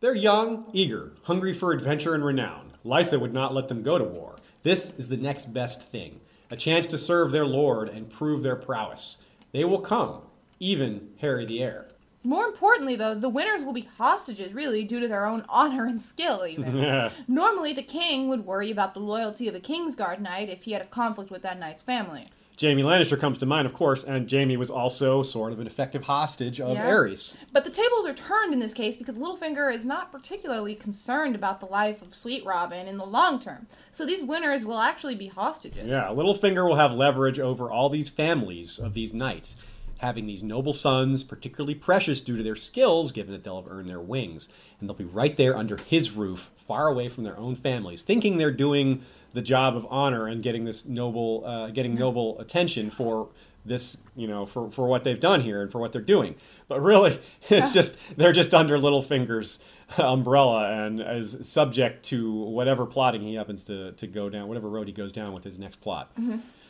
They're young, eager, hungry for adventure and renown. Lysa would not let them go to war. This is the next best thing a chance to serve their lord and prove their prowess. They will come, even Harry the Heir. More importantly, though, the winners will be hostages, really, due to their own honor and skill, even. Normally, the king would worry about the loyalty of the Kingsguard Knight if he had a conflict with that knight's family. Jaime Lannister comes to mind, of course, and Jaime was also sort of an effective hostage of Yeah. Aerys. But the tables are turned in this case because Littlefinger is not particularly concerned about the life of Sweet Robin in the long term. So these winners will actually be hostages. Yeah, Littlefinger will have leverage over all these families of these knights, having these noble sons particularly precious due to their skills, given that they'll have earned their wings. And they'll be right there under his roof, far away from their own families, thinking they're doing the job of honor and getting this noble, uh, getting noble attention for this, you know, for, for what they've done here and for what they're doing. But really, it's just they're just under Littlefinger's umbrella and is subject to whatever plotting he happens to, to go down, whatever road he goes down with his next plot.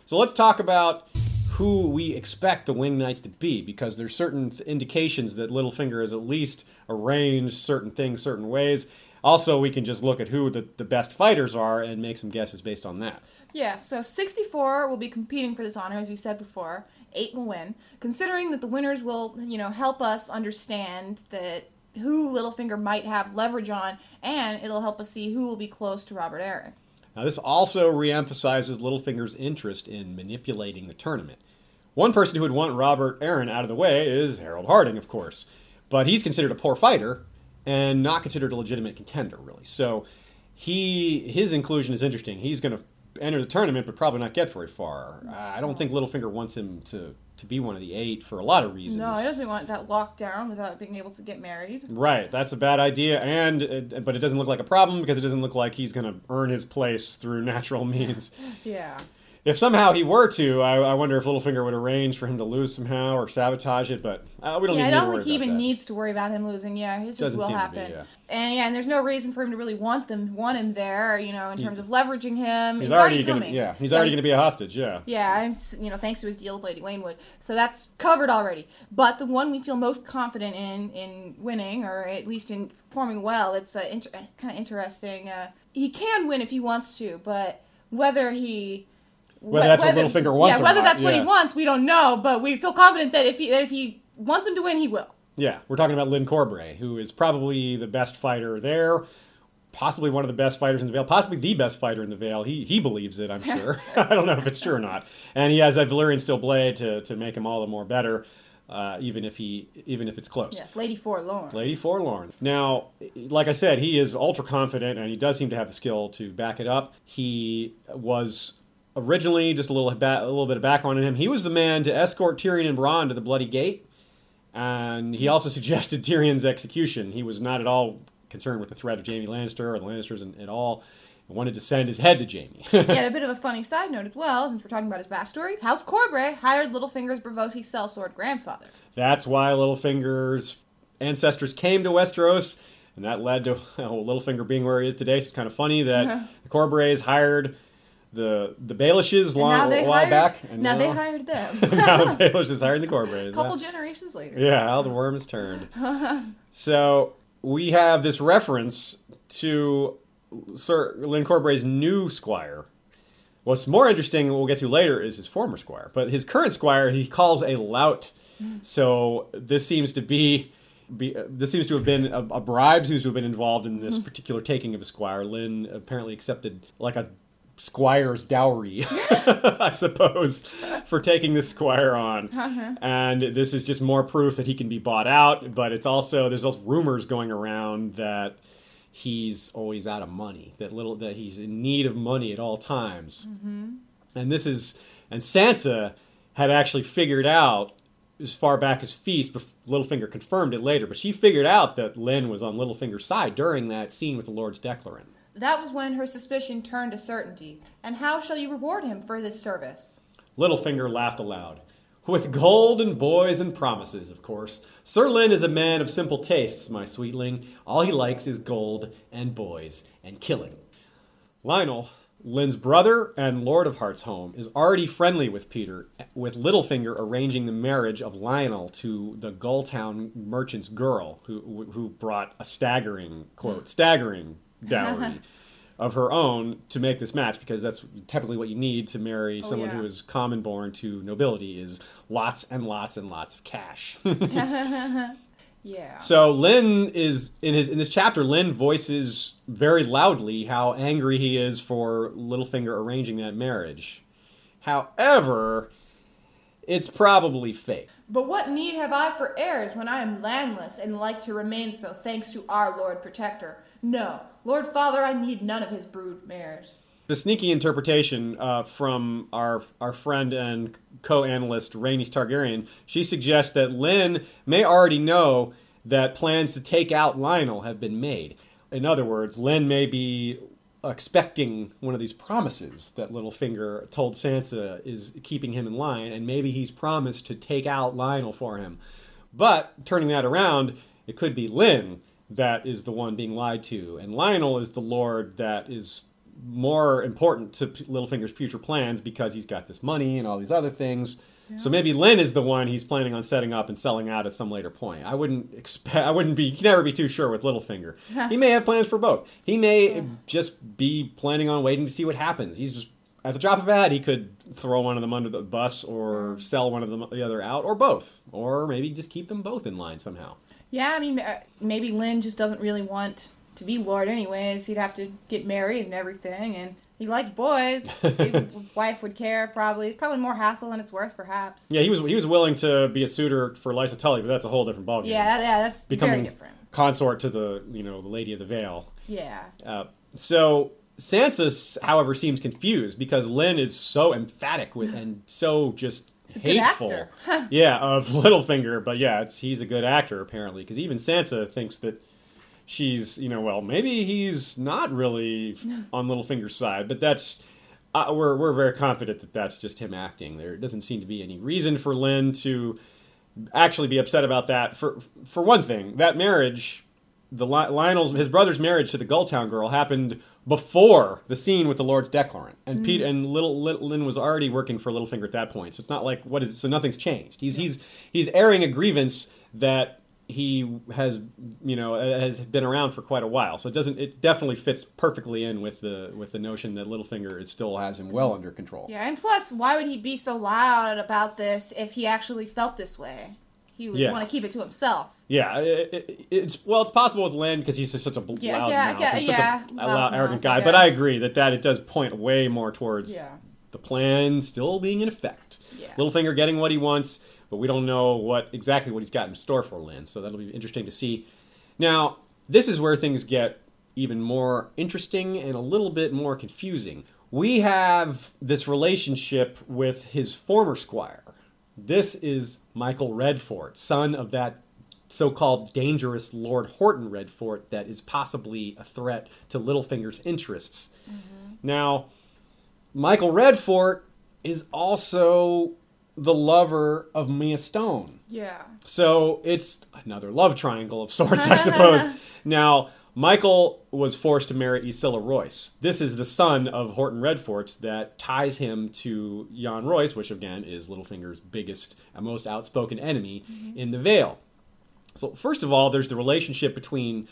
So let's talk about who we expect the Winged Knights to be, because there's certain indications that Littlefinger has at least arranged certain things certain ways. Also, we can just look at who the, the best fighters are and make some guesses based on that. Yeah, so 64 will be competing for this honor, as you said before. Eight will win. Considering that the winners will, you know, help us understand that who Littlefinger might have leverage on, and it'll help us see who will be close to Robert Arryn. Now, this also reemphasizes Littlefinger's interest in manipulating the tournament. One person who would want Robert Arryn out of the way is Harrold Hardyng, of course, but he's considered a poor fighter and not considered a legitimate contender, really. So, he his inclusion is interesting. He's going to enter the tournament, but probably not get very far. I don't think Littlefinger wants him to to be one of the eight for a lot of reasons. No, he doesn't want that lockdown without being able to get married. Right, that's a bad idea, and it, but it doesn't look like a problem because it doesn't look like he's going to earn his place through natural means. Yeah. If somehow he were to, I, I wonder if Littlefinger would arrange for him to lose somehow or sabotage it. But uh, we don't. Yeah, I even need to don't think he even that. needs to worry about him losing. Yeah, it just Doesn't will to be, happen. yeah. And yeah, and there's no reason for him to really want them, want him there. You know, in terms of leveraging him. He's, already, going to. coming. Yeah, he's already to be a hostage. Yeah. Yeah, and you know, thanks to his deal with Lady Waynwood. So that's covered already. But the one we feel most confident in in winning, or at least in performing well, it's uh, inter- kind of interesting. Uh, he can win if he wants to, but whether he Whether that's what Littlefinger wants yeah, whether not, that's what he wants, we don't know. But we feel confident that if he that if he wants him to win, he will. Yeah, we're talking about Lyn Corbray, who is probably the best fighter there, possibly one of the best fighters in the Vale, possibly the best fighter in the Vale. He he believes it, I'm sure. I don't know if it's true or not. And he has that Valyrian steel blade to, to make him all the more better, uh, even if he even if it's close. Yes, Lady Forlorn. Lady Forlorn. Now, like I said, he is ultra confident, and he does seem to have the skill to back it up. He was originally just a little ba- a little bit of background on him. He was the man to escort Tyrion and Bronn to the Bloody Gate, and he also suggested Tyrion's execution. He was not at all concerned with the threat of Jaime Lannister or the Lannisters in- at all. He wanted to send his head to Jaime. yeah, and a bit of a funny side note as well, since we're talking about his backstory. House Corbray hired Littlefinger's Braavosi sellsword grandfather. That's why Littlefinger's ancestors came to Westeros, and that led to well, Littlefinger being where he is today. So it's kind of funny that the Corbrays hired the the Baelishes long a while hired, back, and now, they hired them. now the Baelishes hired the Corbrays. A couple generations later. yeah, how the worm's turned. so we have this reference to Ser Lyn Corbray's new squire. What's more interesting, and we'll get to later, is his former squire. But his current squire, he calls a lout. So this seems to be, be uh, this seems to have been a, a bribe seems to have been involved in this particular taking of a squire. Lyn apparently accepted like a squire's dowry, I suppose, for taking this squire on. Uh-huh. And this is just more proof that he can be bought out. But it's also there's also rumors going around that he's always out of money. That little that he's in need of money at all times. Mm-hmm. And this is and Sansa had actually figured out as far back as Feast. Littlefinger confirmed it later, but she figured out that Lyn was on Littlefinger's side during that scene with the Lord's Declarant. That was when her suspicion turned to certainty. And how shall you reward him for this service? Littlefinger laughed aloud. With gold and boys and promises, of course. Ser Lyn is a man of simple tastes, my sweetling. All he likes is gold and boys and killing. Lyonel, Lyn's brother and Lord of Heart's home, is already friendly with Petyr, with Littlefinger arranging the marriage of Lyonel to the Gulltown merchant's girl, who, who brought a staggering, quote, staggering dowry of her own to make this match because that's typically what you need to marry oh, someone yeah. who is common born to nobility is lots and lots and lots of cash. Yeah. so Lyn is in his in this chapter Lyn voices very loudly how angry he is for Littlefinger arranging that marriage. However, it's probably fake. But what need have I for heirs when I am landless and like to remain so thanks to our Lord Protector? No, Lord Father, I need none of his brood mares. the sneaky interpretation uh, from our our friend and co-analyst Rhaenys Targaryen, she suggests that Lyn may already know that plans to take out Lyonel have been made. In other words, Lyn may be expecting one of these promises that Littlefinger told Sansa is keeping him in line, and maybe he's promised to take out Lyonel for him. But turning that around, it could be Lyn that is the one being lied to, and Lyonel is the lord that is more important to P- Littlefinger's future plans because he's got this money and all these other things. So maybe Lyn is the one he's planning on setting up and selling out at some later point. I wouldn't expect. I wouldn't be. You can never be too sure with Littlefinger. he may have plans for both. He may just be planning on waiting to see what happens. He's just at the drop of a hat. He could throw one of them under the bus or sell one of them the other out, or both, or maybe just keep them both in line somehow. Yeah, I mean, uh, maybe Lyn just doesn't really want to be Lord anyways. He'd have to get married and everything, and he likes boys. His wife would care, probably. It's probably more hassle than it's worth, perhaps. Yeah, he was he was willing to be a suitor for Lysa Tully, but that's a whole different ballgame. Yeah, that, yeah, that's becoming very different. consort to the you know the Lady of the Vale. Yeah. Uh, so Sansa, however, seems confused because Lyn is so emphatic with and so just hateful. yeah, of Littlefinger. But yeah, it's he's a good actor apparently because even Sansa thinks that she's you know well maybe he's not really on Littlefinger's side, but that's. Uh, we're, we're very confident that that's just him acting. There doesn't seem to be any reason for Lyn to actually be upset about that. For for one thing, that marriage, the Li- Lyonel's his brother's marriage to the Gulltown girl happened before the scene with the Lord's Declarant, and mm. Pete and little, little Lyn was already working for Littlefinger at that point. So it's not like what is so nothing's changed. He's he's he's airing a grievance that he has you know uh, has been around for quite a while. So it doesn't it definitely fits perfectly in with the with the notion that Littlefinger is still has him well under control. Yeah, and plus, why would he be so loud about this if he actually felt this way? He would Yeah. want to keep it to himself. Yeah, it, it, it's well, it's possible with Lyn because he's just such a bl- Yeah, loud yeah, mouth yeah, such yeah, a, loud mouth, arrogant I guy. But I agree that that it does point way more towards Yeah. the plan still being in effect. Yeah. Littlefinger getting what he wants, but we don't know what exactly what he's got in store for Lyn. So that'll be interesting to see. Now, this is where things get even more interesting and a little bit more confusing. We have this relationship with his former squire. This is Mychel Redfort, son of that so-called dangerous Lord Horton Redfort that is possibly a threat to Littlefinger's interests. Mm-hmm. Now, Mychel Redfort is also the lover of Mya Stone. Yeah. So it's another love triangle of sorts, I suppose. now, Mychel was forced to marry Ysilla Royce. This is the son of Horton Redfort that ties him to Yohn Royce, which again is Littlefinger's biggest and most outspoken enemy mm-hmm. in the Vale. So, first of all, there's the relationship between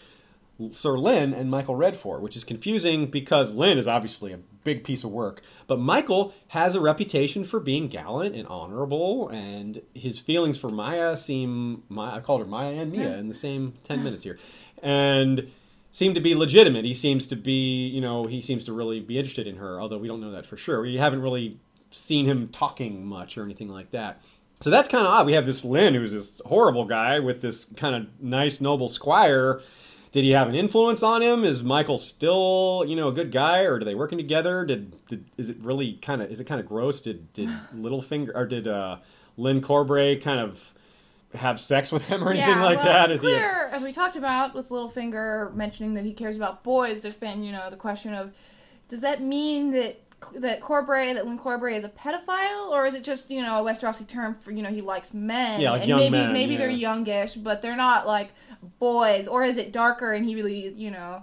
Ser Lyn and Mychel Redfort, which is confusing because Lyn is obviously a big piece of work, but Mychel has a reputation for being gallant and honorable, and his feelings for Maya seem. Maya, I called her Maya and Mia in the same ten minutes here, and seem to be legitimate. He seems to be, you know, he seems to really be interested in her, although we don't know that for sure. We haven't really seen him talking much or anything like that. So that's kind of odd. We have this Lyn, who's this horrible guy with this kind of nice, noble squire. Did he have an influence on him? Is Mychel still, you know, a good guy, or are they working together? Did, did is it really kind of is it kind of gross? Did did Littlefinger or did uh, Lyn Corbray kind of have sex with him or anything yeah, like well, that? It's Is he a- clear, as we talked about with Littlefinger mentioning that he cares about boys. There's been, you know, the question of, does that mean that that Corbray, that Lyn Corbray is a pedophile, or is it just, you know, a Westerosi term for, you know, he likes men? Yeah, like and young maybe men, maybe they're youngish, but they're not like boys, or is it darker and he really, you know.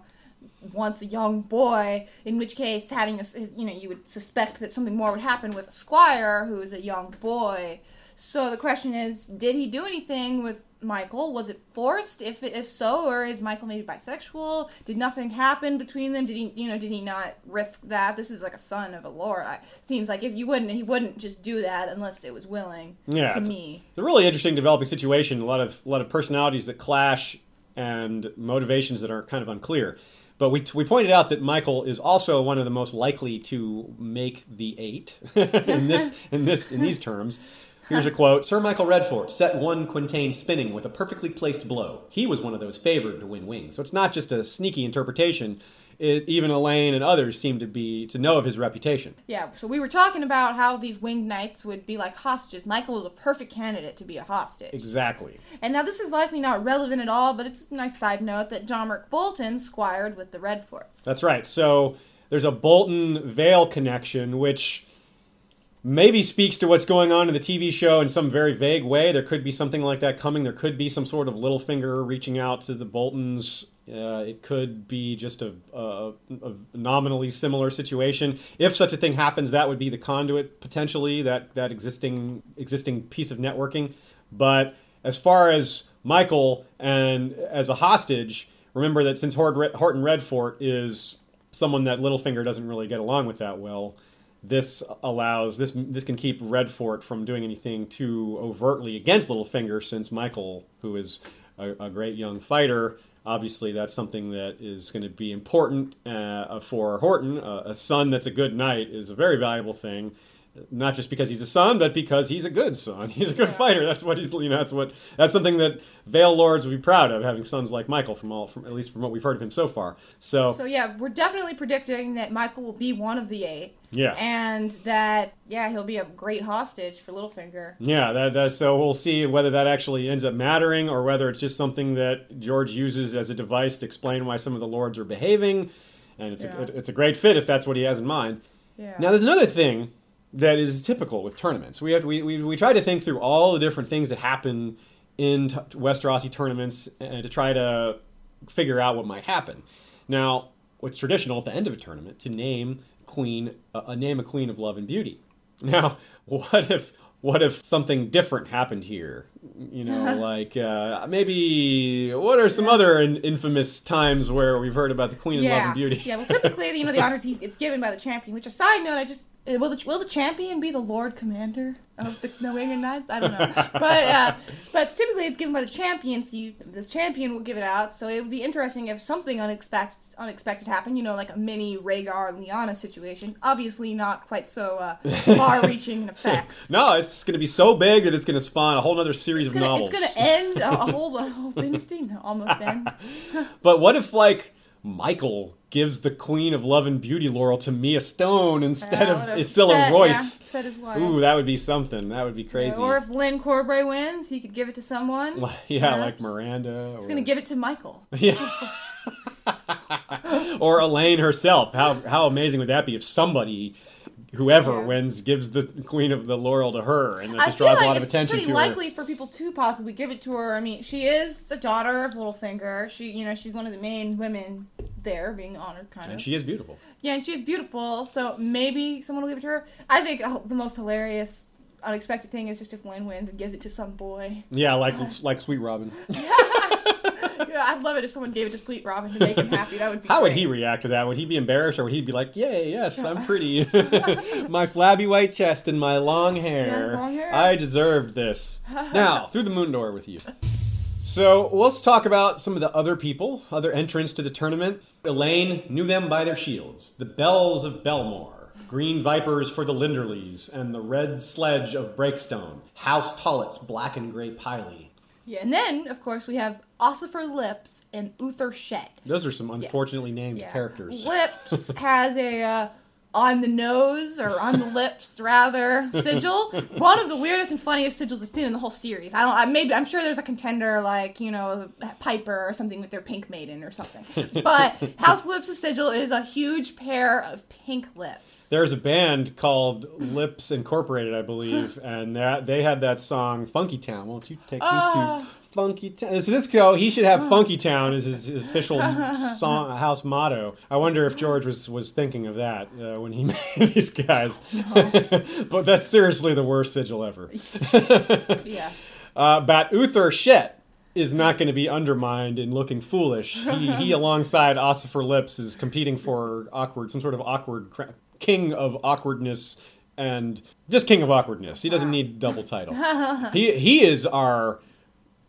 Wants a young boy, in which case, having a, his- you know, you would suspect that something more would happen with a squire who is a young boy. So the question is, did he do anything with Mychel? Was it forced? If if so, or is Mychel maybe bisexual? Did nothing happen between them? Did he, you know, did he not risk that? This is like a son of a lord. I, seems like if you wouldn't, he wouldn't just do that unless it was willing. Yeah, to it's- me. It's a really interesting developing situation. A lot of a lot of personalities that clash and motivations that are kind of unclear. But we, we pointed out that Mychel is also one of the most likely to make the eight in this in this in these terms. Here's a quote: Sir Mychel Redfort set one Quintain spinning with a perfectly placed blow. He was one of those favored to win wings. So it's not just a sneaky interpretation. It, even Alayne and others seem to be to know of his reputation. Yeah. So we were talking about how these winged knights would be like hostages. Mychel was a perfect candidate to be a hostage. Exactly. And now this is likely not relevant at all, but it's a nice side note that Domeric Bolton squired with the Redforts. That's right. So there's a Bolton Vale connection, which maybe speaks to what's going on in the TV show in some very vague way. There could be something like that coming. There could be some sort of little finger reaching out to the Boltons. Uh, it could be just a, a, a nominally similar situation. If such a thing happens, that would be the conduit potentially that that existing existing piece of networking. But as far as Mychel and as a hostage, remember that since Hort- Horton Redfort is someone that Littlefinger doesn't really get along with that well, this allows this this can keep Redfort from doing anything too overtly against Littlefinger, since Mychel, who is a, a great young fighter, obviously that's something that is going to be important uh, for Horton. Uh, a son that's a good knight is a very valuable thing. Not just because he's a son, but because he's a good son. He's a good fighter. That's what he's. You know, that's what. That's something that Vale Lords would be proud of having sons like Mychel. From all, from at least from what we've heard of him so far. So, So yeah, we're definitely predicting that Mychel will be one of the eight, yeah, and that yeah he'll be a great hostage for Littlefinger. Yeah, that, that, so we'll see whether that actually ends up mattering or whether it's just something that George uses as a device to explain why some of the lords are behaving, and it's Yeah. a, it's a great fit if that's what he has in mind. Yeah. Now, there's another thing that is typical with tournaments. We have we, we, we try to think through all the different things that happen in t- Westerosi tournaments and to try to figure out what might happen. Now, what's traditional at the end of a tournament to name queen uh, a name a queen of love and beauty. Now, what if what if something different happened here? You know, like uh, maybe what are some other in, infamous times where we've heard about the queen of love and beauty? Yeah. Well, typically, you know, the honors he, it's given by the champion. Which, a side note, I just uh, will the will the champion be the Lord Commander of the New England Knights? I don't know, but uh, but typically it's given by the champion. So you, the champion will give it out. So it would be interesting if something unexpected unexpected happened. You know, like a mini Rhaegar Lyanna situation. Obviously, not quite so uh, far-reaching in effects. No, it's going to be so big that it's going to spawn a whole other series It's of gonna, novels. it's gonna end a, a whole a whole dynasty, no, almost end. But what if like Mychel gives the Queen of Love and Beauty laurel to Mya Stone instead oh, of would've Ysilla said- Royce? Yeah, said his wife. Ooh, that would be something. That would be crazy. Or if Lyn Corbray wins, he could give it to someone. yeah, like. Myranda. He's or- gonna give it to Mychel. Yeah. or Alayne herself. How how amazing would that be if somebody, whoever Yeah. wins, gives the Queen of the laurel to her, and it just draws like a lot of attention pretty to her. likely for people to possibly give it to her. I mean, she is the daughter of Littlefinger. She, you know, she's one of the main women there, being honored, kind And of. And she is beautiful. yeah, and she's beautiful. So maybe someone will give it to her. I think uh, the most hilarious, unexpected thing is just if Lyn wins and gives it to some boy. Yeah, like like Sweet Robin. yeah, I'd love it if someone gave it to Sweet Robin to make him happy. That would be. How would he react to that? Would he be embarrassed, or would he be like, "Yay, yes, I'm pretty. my flabby white chest and my long hair. Yeah, long hair. I deserved this." now, through the moon door with you. So let's talk about some of the other people, other entrants to the tournament. Alayne knew them by their shields, the bells of Belmore, green vipers for the Lynderlys, and the red sledge of Breakstone, House Tollett's black and gray Piley. Yeah, and then of course we have Ossifer Lipps and Uthor Shett. Those are some unfortunately named Yeah. characters. Lipps has a uh, on the nose or on the lips rather sigil. One of the weirdest and funniest sigils I've seen in the whole series. I don't. I, maybe I'm sure there's a contender like you know Piper or something with their pink maiden or something. But House Lipps' sigil is a huge pair of pink lips. There's a band called Lipps Incorporated, I believe, and that they had that song "Funky Town." Won't you take me Ah. to Funky Town? So this go, he should have "Funky Town" as his, his official song house motto. I wonder if George was was thinking of that uh, when he made these guys. but that's seriously the worst sigil ever. Yes. Uh, Bat Uthor Shett is not going to be undermined in looking foolish. He, he alongside Ossifer Lipps, is competing for awkward, some sort of awkward cra- king of awkwardness and just king of awkwardness. He doesn't need double title. he he is our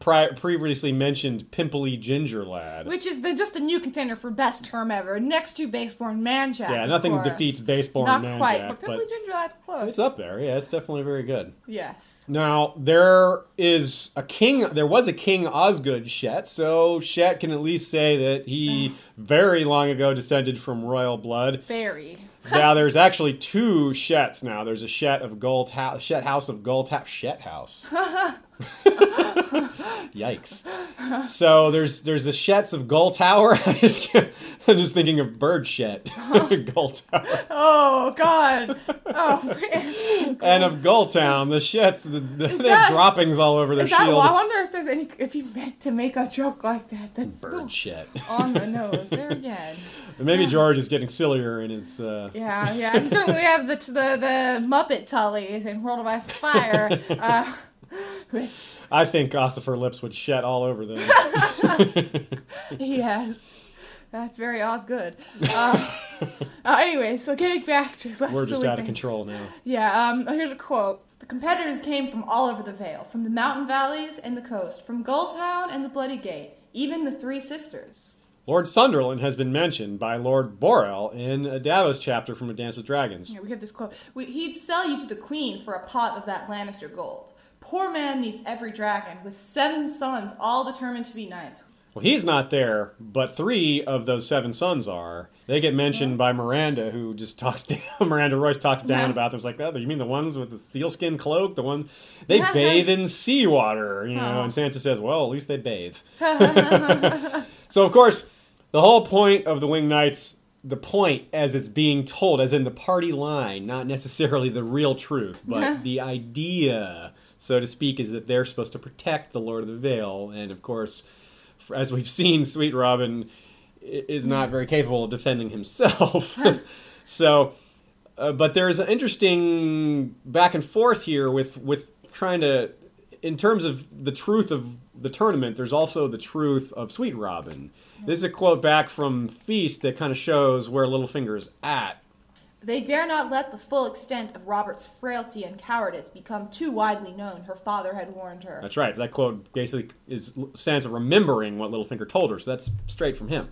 pri- previously mentioned pimply ginger lad. Which is the, just the new contender for best term ever, next to Baseborn Manjack. yeah, nothing defeats Baseborn Not Man quite, Jack, but Pimply Ginger Lad's close. it's up there. Yeah, it's definitely very good. Yes. Now there is a king. There was a king Osgood Shett, so Shett can at least say that he very long ago descended from royal blood. Very. now there's actually two Shetts now. There's a Shett of Gull Ta- Shett House of Gull Ta- Shett House. Yikes! So there's there's the Shetts of Gull Tower. I just I'm just thinking of Bird Shet, Gull Tower, Oh God. Oh man. and of Gulltown. The Shetts, the, the, they that- have droppings all over their that, shield. well, I wonder if there's any if you meant to make a joke like that. That's Bird Shet. on the nose. There again. Maybe George is getting sillier in his. Uh, Yeah, yeah. And certainly we have the the the Muppet Tullys in World of Ice Fire, uh, which I think Ossifer Lipps would shed all over them. yes, that's very Osgood. Uh, uh, anyway, so getting back to less We're just out of control now. Yeah, um, here's a quote. The competitors came from all over the Vale, from the mountain valleys and the coast, from Gulltown and the Bloody Gate, even the Three Sisters. Lord Sunderland has been mentioned by Lord Borrell in a Davos chapter from A Dance with Dragons. Yeah, we have this quote. We, he'd sell you to the queen for a pot of that Lannister gold. Poor man needs every dragon, with seven sons, all determined to be knights. Well, he's not there, but three of those seven sons are. They get mentioned by Myranda, who just talks down. Myranda Royce talks down Yeah. about them. It's like, oh, you mean the ones with the sealskin cloak? The one they bathe in seawater, you know? Oh. And Sansa says, well, at least they bathe. so, of course, the whole point of the Winged Knights, the point as it's being told, as in the party line, not necessarily the real truth, but the idea, so to speak, is that they're supposed to protect the Lord of the Vale. And, of course, as we've seen, Sweet Robin is not very capable of defending himself. so, uh, but there's an interesting back and forth here with with trying to, in terms of the truth of the tournament. There's also the truth of Sweet Robin. This is a quote back from Feast that kind of shows where Littlefinger is at. They dare not let the full extent of Robert's frailty and cowardice become too widely known, her father had warned her. That's right. That quote basically is Sansa remembering what Littlefinger told her, so that's straight from him.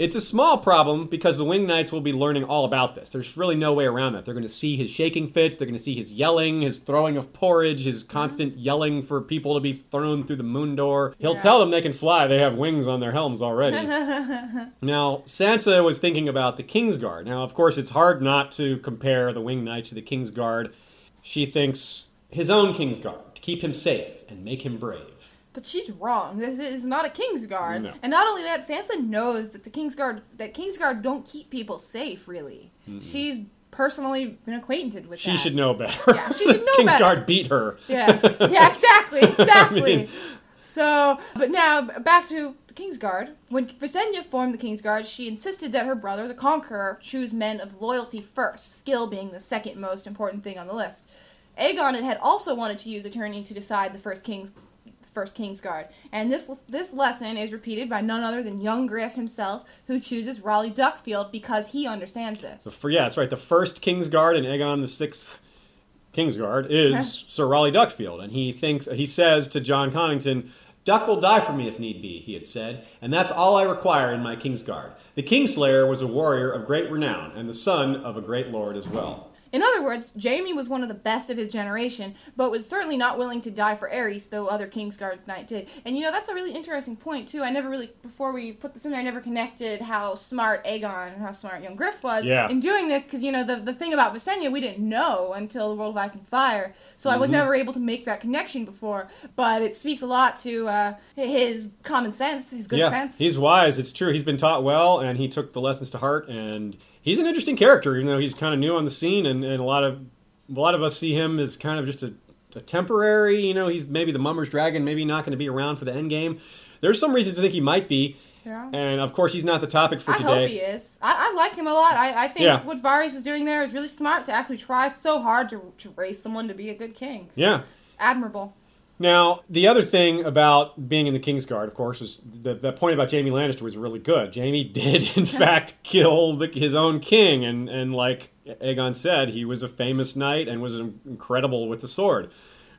It's a small problem because the Winged Knights will be learning all about this. There's really no way around that. They're going to see his shaking fits, they're going to see his yelling, his throwing of porridge, his constant yelling for people to be thrown through the moon door. He'll Yeah. tell them they can fly, they have wings on their helms already. Now, Sansa was thinking about the Kingsguard. Now, of course, it's hard not to compare the Winged Knight to the Kingsguard. She thinks his own Kingsguard to keep him safe and make him brave. But she's wrong. This is not a Kingsguard. No. And not only that, Sansa knows that the Kingsguard that Kingsguard don't keep people safe, really. She's personally been acquainted with She that. should know better. Yeah, she should know Kingsguard better. beat her. Yes. Yeah, exactly. Exactly. mean- So, but now back to the Kingsguard. When Visenya formed the Kingsguard, she insisted that her brother, the Conqueror, choose men of loyalty first, skill being the second most important thing on the list. Aegon had also wanted to use attorney to decide the first king's first Kingsguard, and this this lesson is repeated by none other than young Griff himself, who chooses Rolly Duckfield because he understands this. The yeah, that's right. The first Kingsguard in Aegon the Sixth Kingsguard is Sir Rolly Duckfield, and he thinks he says to Jon Connington, Duck will die for me if need be, he had said, and that's all I require in my Kingsguard. The Kingslayer was a warrior of great renown, and the son of a great lord as well. In other words, Jaime was one of the best of his generation, but was certainly not willing to die for Aerys, though other Kingsguard Knight did. And you know, that's a really interesting point, too. I never really, before we put this in there, I never connected how smart Aegon and how smart young Griff was Yeah. in doing this, because, you know, the, the thing about Visenya we didn't know until the World of Ice and Fire, so I was never able to make that connection before, but it speaks a lot to uh, his common sense, his good yeah, sense. he's wise. It's true. He's been taught well, and he took the lessons to heart. And he's an interesting character, even though he's kind of new on the scene, and, and a lot of a lot of us see him as kind of just a, a temporary. You know, he's maybe the Mummer's dragon, maybe not going to be around for the end game. There's some reason to think he might be, Yeah. and of course, he's not the topic for I today. hope he is. I, I like him a lot. I, I think Yeah. what Varys is doing there is really smart to actually try so hard to, to raise someone to be a good king. Yeah. It's admirable. Now, the other thing about being in the Kingsguard, of course, is the, the point about Jaime Lannister was really good. Jaime did, in fact, kill the, his own king, and, and like Aegon said, he was a famous knight and was incredible with the sword.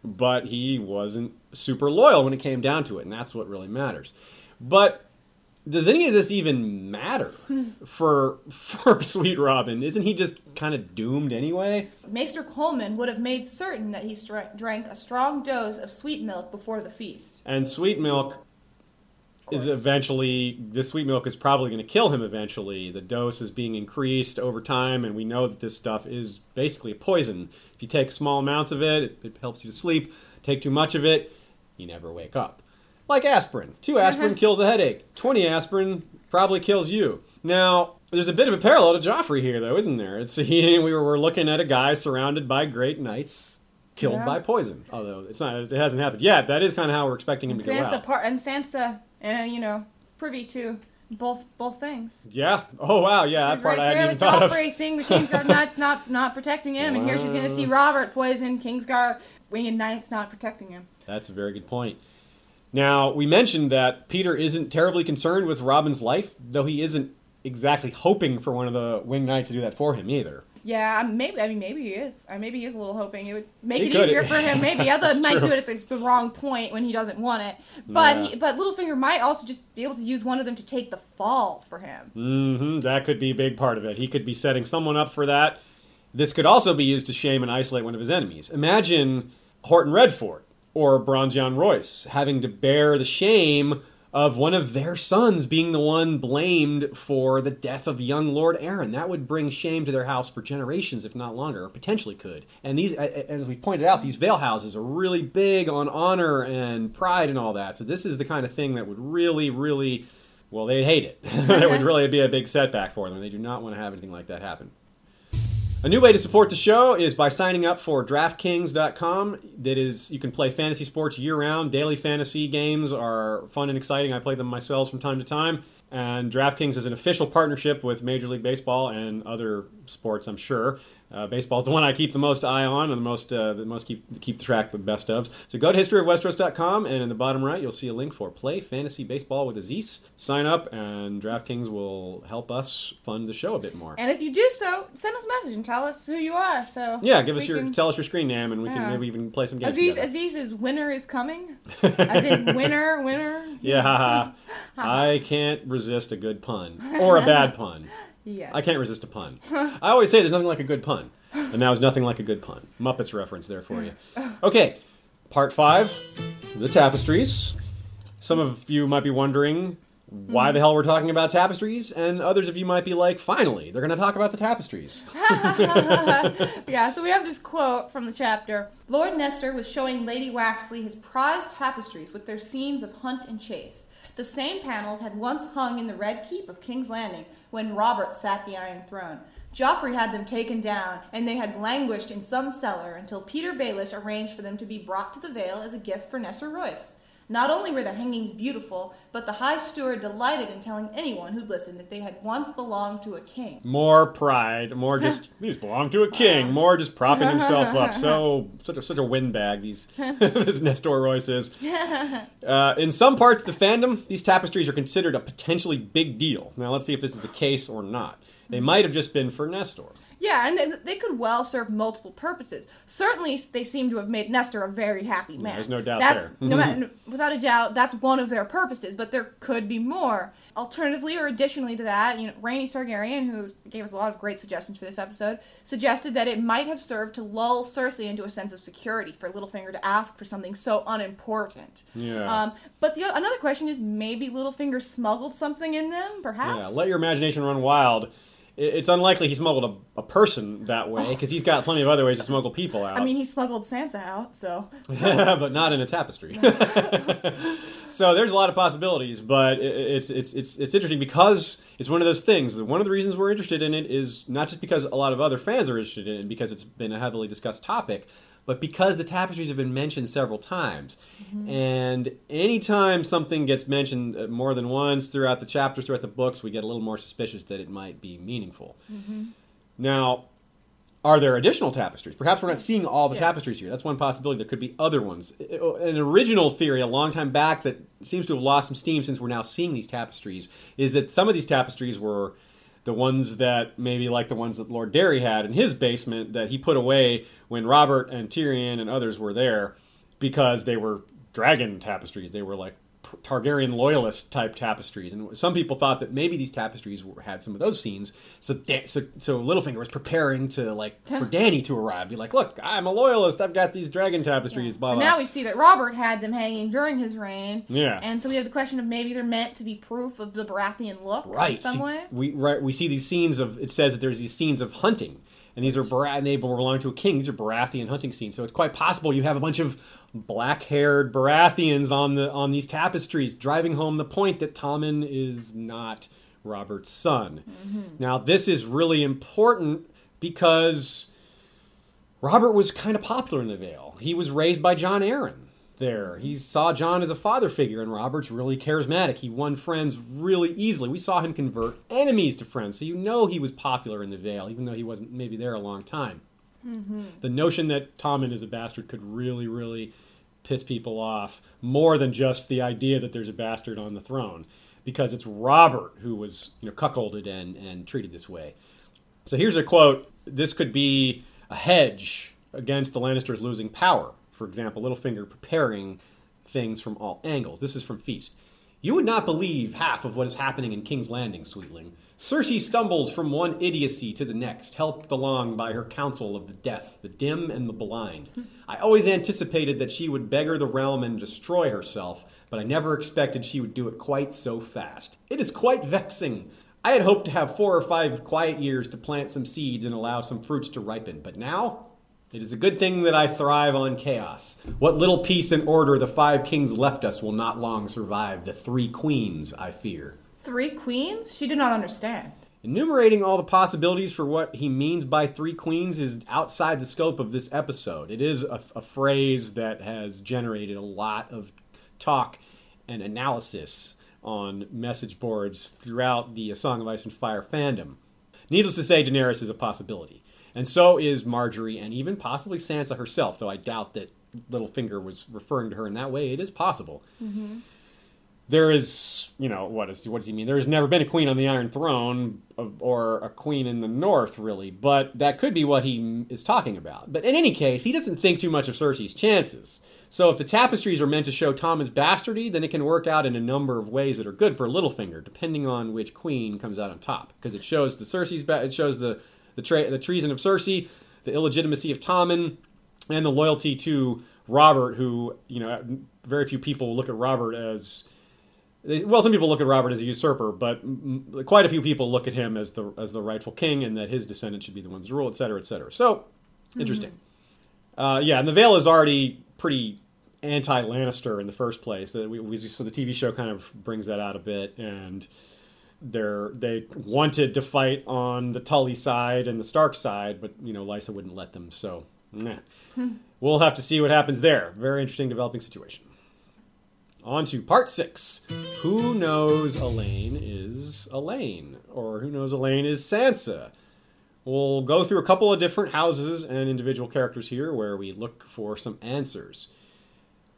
But he wasn't super loyal when it came down to it, and that's what really matters. But does any of this even matter for for Sweet Robin? Isn't he just kind of doomed anyway? Maester Colemon would have made certain that he str- drank a strong dose of sweet milk before the feast. And sweet milk is eventually the sweet milk is probably going to kill him eventually. The dose is being increased over time, and we know that this stuff is basically a poison. If you take small amounts of it, it, it helps you to sleep. Take too much of it, you never wake up. Like aspirin. Two aspirin kills a headache. Twenty aspirin probably kills you. Now, there's a bit of a parallel to Joffrey here, though, isn't there? It's he, we were, we're looking at a guy surrounded by great knights, killed Yeah. by poison. Although it's not, it hasn't happened yet. That is kind of how we're expecting him to go Sansa out. part and Sansa, uh, you know, privy to both both things. Yeah. Oh wow. Yeah, She's that part right I there hadn't with even thought of. Joffrey seeing the Kingsguard Knights not not protecting him, and here she's going to see Robert poison Kingsguard winged Knights not protecting him. That's a very good point. Now we mentioned that Petyr isn't terribly concerned with Robin's life, though he isn't exactly hoping for one of the winged knights to do that for him either. Yeah, maybe. I mean, maybe he is. Maybe he is a little hoping it would make He it easier for him. Maybe others That's might true. do it at the, the wrong point when he doesn't want it. But Yeah. he, but Littlefinger might also just be able to use one of them to take the fall for him. hmm That could be a big part of it. He could be setting someone up for that. This could also be used to shame and isolate one of his enemies. Imagine Horton Redfort or Bronze Yohn Royce having to bear the shame of one of their sons being the one blamed for the death of young Lord Arryn. That would bring shame to their house for generations, if not longer, or potentially could. And these, as we pointed out, these Vale houses are really big on honor and pride and all that. So this is the kind of thing that would really, really, well, they'd hate it. it would really be a big setback for them. They do not want to have anything like that happen. A new way to support the show is by signing up for DraftKings.com. That is, you can play fantasy sports year round. Daily fantasy games are fun and exciting. I play them myself from time to time. And DraftKings is an official partnership with Major League Baseball and other sports, I'm sure. Uh, baseball is the one I keep the most eye on and the most uh, the most keep keep track the best of. So go to historyofwesteros.com and in the bottom right you'll see a link for Play Fantasy Baseball with Aziz. Sign up and DraftKings will help us fund the show a bit more. And if you do so, send us a message and tell us who you are. So Yeah, give us your can- tell us your screen name, and we can maybe even play some games Aziz together. Aziz's winner is coming. As in winner, winner. Yeah. I can't resist a good pun or a bad pun. Yes. I can't resist a pun. I always say there's nothing like a good pun, and that was nothing like a good pun. Muppets reference there for you. Okay, part five, the tapestries. Some of you might be wondering why the hell we're talking about tapestries, and others of you might be like, finally, they're going to talk about the tapestries. yeah, so we have this quote from the chapter. Lord Nestor was showing Lady Waxley his prized tapestries with their scenes of hunt and chase. The same panels had once hung in the Red Keep of King's Landing when Robert sat the Iron Throne. Joffrey had them taken down, and they had languished in some cellar until Petyr Baelish arranged for them to be brought to the Vale as a gift for Nestor Royce. Not only were the hangings beautiful, but the High Steward delighted in telling anyone who'd listened that they had once belonged to a king. More pride, more just these belonged to a king, more just propping himself up. So such a such a windbag these this Nestor Royce is. Uh, in some parts of the fandom, these tapestries are considered a potentially big deal. Now let's see if this is the case or not. They might have just been for Nestor. Yeah, and they, they could well serve multiple purposes. Certainly, they seem to have made Nestor a very happy man. there's no doubt that's, there. no matter, without a doubt, that's one of their purposes. But there could be more. Alternatively, or additionally to that, you know, Rhaenys Targaryen, who gave us a lot of great suggestions for this episode, suggested that it might have served to lull Cersei into a sense of security for Littlefinger to ask for something so unimportant. Yeah. Um, but the another question is maybe Littlefinger smuggled something in them, perhaps. Yeah, let your imagination run wild. It's unlikely he smuggled a, a person that way oh. because he's got plenty of other ways to smuggle people out. I mean, he smuggled Sansa out, so but not in a tapestry. so there's a lot of possibilities, but it's it's it's it's interesting because it's one of those things. One of the reasons we're interested in it is not just because a lot of other fans are interested in it because it's been a heavily discussed topic, but because the tapestries have been mentioned several times. And anytime something gets mentioned uh, more than once throughout the chapters, throughout the books, we get a little more suspicious that it might be meaningful. Now, are there additional tapestries? Perhaps we're not seeing all the Yeah. tapestries here. That's one possibility. There could be other ones. I- An original theory a long time back that seems to have lost some steam since we're now seeing these tapestries is that some of these tapestries were the ones that maybe like the ones that Lord Darry had in his basement that he put away when Robert and Tyrion and others were there because they were dragon tapestries. They were like Targaryen loyalist type tapestries, and some people thought that maybe these tapestries were, had some of those scenes. So, da- so, so Littlefinger was preparing to like for Dany to arrive, be like, "Look, I'm a loyalist. I've got these dragon tapestries." Blah But blah. now we see that Robert had them hanging during his reign. Yeah. And so we have the question of maybe they're meant to be proof of the Baratheon look right. in some see, way. We right. We see these scenes of. It says that there's these scenes of hunting. And these are Barath- and they belong to a king. These are Baratheon hunting scenes, so it's quite possible you have a bunch of black-haired Baratheons on the on these tapestries, driving home the point that Tommen is not Robert's son. Mm-hmm. Now, this is really important because Robert was kind of popular in the Vale. He was raised by Jon Arryn there. He saw Jon as a father figure, and Robert's really charismatic. He won friends really easily. We saw him convert enemies to friends, so you know he was popular in the Vale, even though he wasn't maybe there a long time. Mm-hmm. The notion that Tommen is a bastard could really, really piss people off more than just the idea that there's a bastard on the throne, because it's Robert who was you know cuckolded and, and treated this way. So here's a quote. This could be a hedge against the Lannisters losing power. For example, Littlefinger preparing things from all angles. This is from Feast. You would not believe half of what is happening in King's Landing, Sweetling. Cersei stumbles from one idiocy to the next, helped along by her council of the deaf, the dim, and the blind. I always anticipated that she would beggar the realm and destroy herself, but I never expected she would do it quite so fast. It is quite vexing. I had hoped to have four or five quiet years to plant some seeds and allow some fruits to ripen, but now it is a good thing that I thrive on chaos. What little peace and order the five kings left us will not long survive the three queens, I fear. Three queens? She did not understand. Enumerating all the possibilities for what he means by three queens is outside the scope of this episode. It is a, a phrase that has generated a lot of talk and analysis on message boards throughout the A Song of Ice and Fire fandom. Needless to say, Daenerys is a possibility. And so is Margaery and even possibly Sansa herself, though I doubt that Littlefinger was referring to her in that way. It is possible mm-hmm. there is, you know, what is what does he mean? There has never been a queen on the Iron Throne uh, or a queen in the North, really. But that could be what he is talking about. But in any case, he doesn't think too much of Cersei's chances. So if the tapestries are meant to show Tommen's bastardy, then it can work out in a number of ways that are good for Littlefinger, depending on which queen comes out on top. Because it shows the Cersei's, ba- it shows the the, tra- the treason of Cersei, the illegitimacy of Tommen, and the loyalty to Robert, who you know very few people look at Robert as well, some people look at Robert as a usurper, but quite a few people look at him as the as the rightful king, and that his descendants should be the ones to rule, et cetera, et cetera. So, interesting. Uh, yeah, and the Vale is already pretty anti Lannister in the first place. That we, we so the TV show kind of brings that out a bit, and they're they wanted to fight on the Tully side and the Stark side, but you know Lysa wouldn't let them. So, nah. Hmm. we'll have to see what happens there. Very interesting developing situation. On to part six. Who knows Alayne is Alayne? Or who knows Alayne is Sansa? We'll go through a couple of different houses and individual characters here where we look for some answers.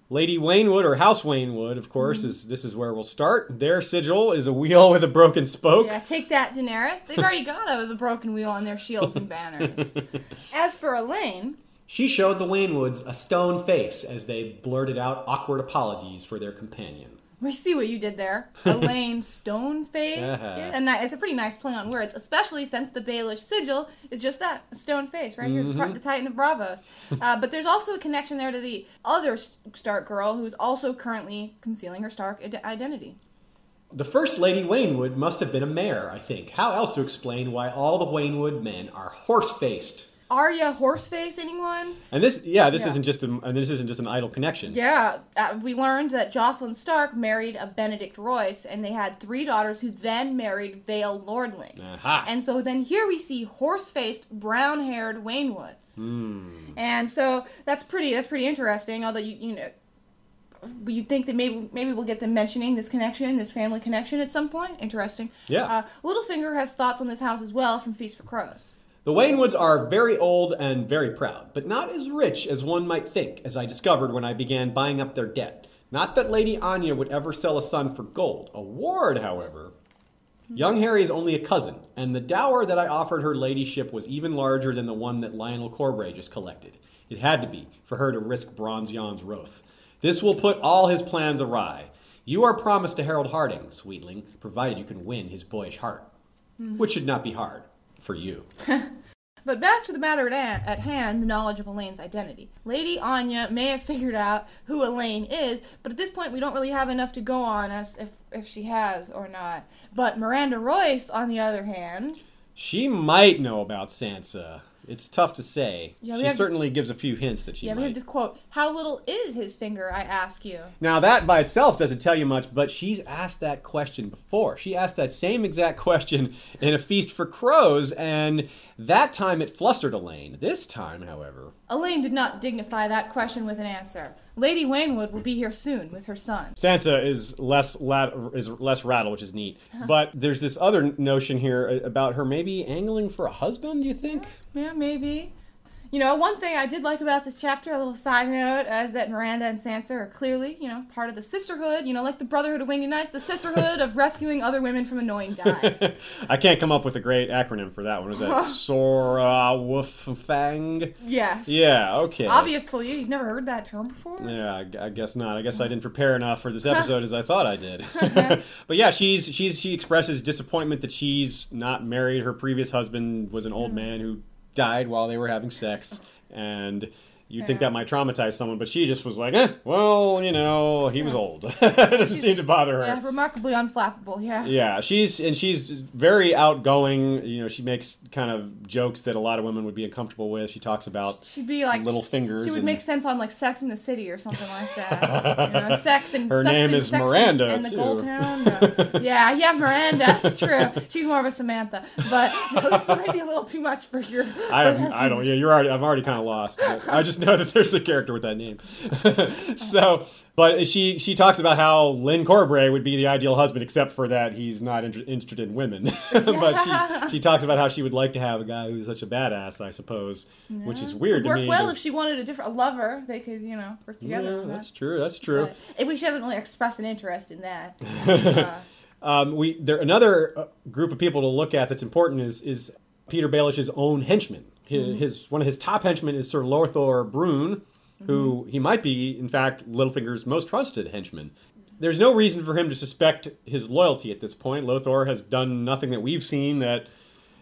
Lady Waynwood or House Waynwood, of course, Mm-hmm. is this is where we'll start. Their sigil is a wheel with a broken spoke. Yeah, take that, Daenerys. They've already got a, the broken wheel on their shields and banners. As for Alayne, She showed the Waynwoods a stone face as they blurted out awkward apologies for their companion. We see what you did there. Alayne Stoneface. Uh-huh. And that, it's a pretty nice play on words, especially since the Baelish sigil is just that, a stone face, right? You're the, Mm-hmm. the Titan of Braavos. Uh, but there's also a connection there to the other Stark girl who's also currently concealing her Stark ide- identity. The first Lady Waynwood must have been a mare, I think. How else to explain why all the Waynwood men are horse-faced? Arya Horseface, anyone? And this, yeah, this Yeah. isn't just a, and this isn't just an idle connection. Yeah, uh, we learned that Jocelyn Stark married a Benedict Royce, and they had three daughters who then married Vale Lordling. Aha. And so then here we see horse-faced, brown-haired Waynwoods, Hmm. and so that's pretty that's pretty interesting. Although you you know. You'd think that maybe maybe we'll get them mentioning this connection, this family connection at some point. Interesting. Yeah. Uh, Littlefinger has thoughts on this house as well from Feast for Crows. The Waynwoods are very old and very proud, but not as rich as one might think, as I discovered when I began buying up their debt. Not that Lady Anya would ever sell a son for gold. A ward, however. Young Harry is only a cousin, and the dower that I offered her ladyship was even larger than the one that Lyonel Corbray just collected. It had to be, for her to risk Bronze Yohn's wrath. This will put all his plans awry. You are promised to Harrold Hardyng, sweetling, provided you can win his boyish heart. Which should not be hard, for you. But back to the matter at, at hand, the knowledge of Alayne's identity. Lady Anya may have figured out who Alayne is, but at this point we don't really have enough to go on as if, if she has or not. But Myranda Royce, on the other hand, She might know about Sansa. It's tough to say. Yeah, she certainly gives a few hints that she yeah, we have this quote, How little is his finger, I ask you? Now that by itself doesn't tell you much, but she's asked that question before. She asked that same exact question in a feast for crows, and that time it flustered Alayne. This time, however, Alayne did not dignify that question with an answer. Lady Waynwood will be here soon with her son. Sansa is less lat- is less rattled, which is neat. Uh-huh. But there's this other notion here about her maybe angling for a husband. Do you think? Yeah, maybe. You know, one thing I did like about this chapter, a little side note, is that Myranda and Sansa are clearly, you know, part of the sisterhood, you know, like the Brotherhood of Winged Knights, the sisterhood of rescuing other women from annoying guys. I can't come up with a great acronym for that one. Was that Sora Woof Fang? yes. Yeah. Okay. Obviously, you've never heard that term before. Yeah, I, I guess not. I guess I didn't prepare enough for this episode as I thought I did. but yeah, she's she's she expresses disappointment that she's not married. Her previous husband was an old mm. man who died while they were having sex, and you'd think that might traumatize someone, but she just was like, eh, well, you know, he was old. it doesn't seem to bother her. Yeah, remarkably unflappable, yeah. Yeah, she's and she's very outgoing. You know, she makes kind of jokes that a lot of women would be uncomfortable with. She talks about She'd be like little fingers. She would and- make sense on like Sex in the City or something like that. you know, sex and Her sex name and, is and- Miranda, and, the. Gold Hound. Yeah, yeah, Miranda. That's true. She's more of a Samantha, but this might be a little too much for your. I have, I don't. Yeah, you're already. I'm already kind of lost. I just know that there's a character with that name. so, but she she talks about how Lyn Corbray would be the ideal husband, except for that he's not inter- interested in women. but she she talks about how she would like to have a guy who's such a badass, I suppose, which is weird to Work me. well but- if she wanted a different a lover. They could, you know, work together. yeah, that's that. true. That's true. But if she hasn't really expressed an interest in that. Uh, Um, we there another uh, group of people to look at that's important is is Petyr Baelish's own henchman. His, mm-hmm. his one of his top henchmen is Ser Lothor Brune, who mm-hmm. he might be, in fact, Littlefinger's most trusted henchman. There's no reason for him to suspect his loyalty at this point. Lothor has done nothing that we've seen that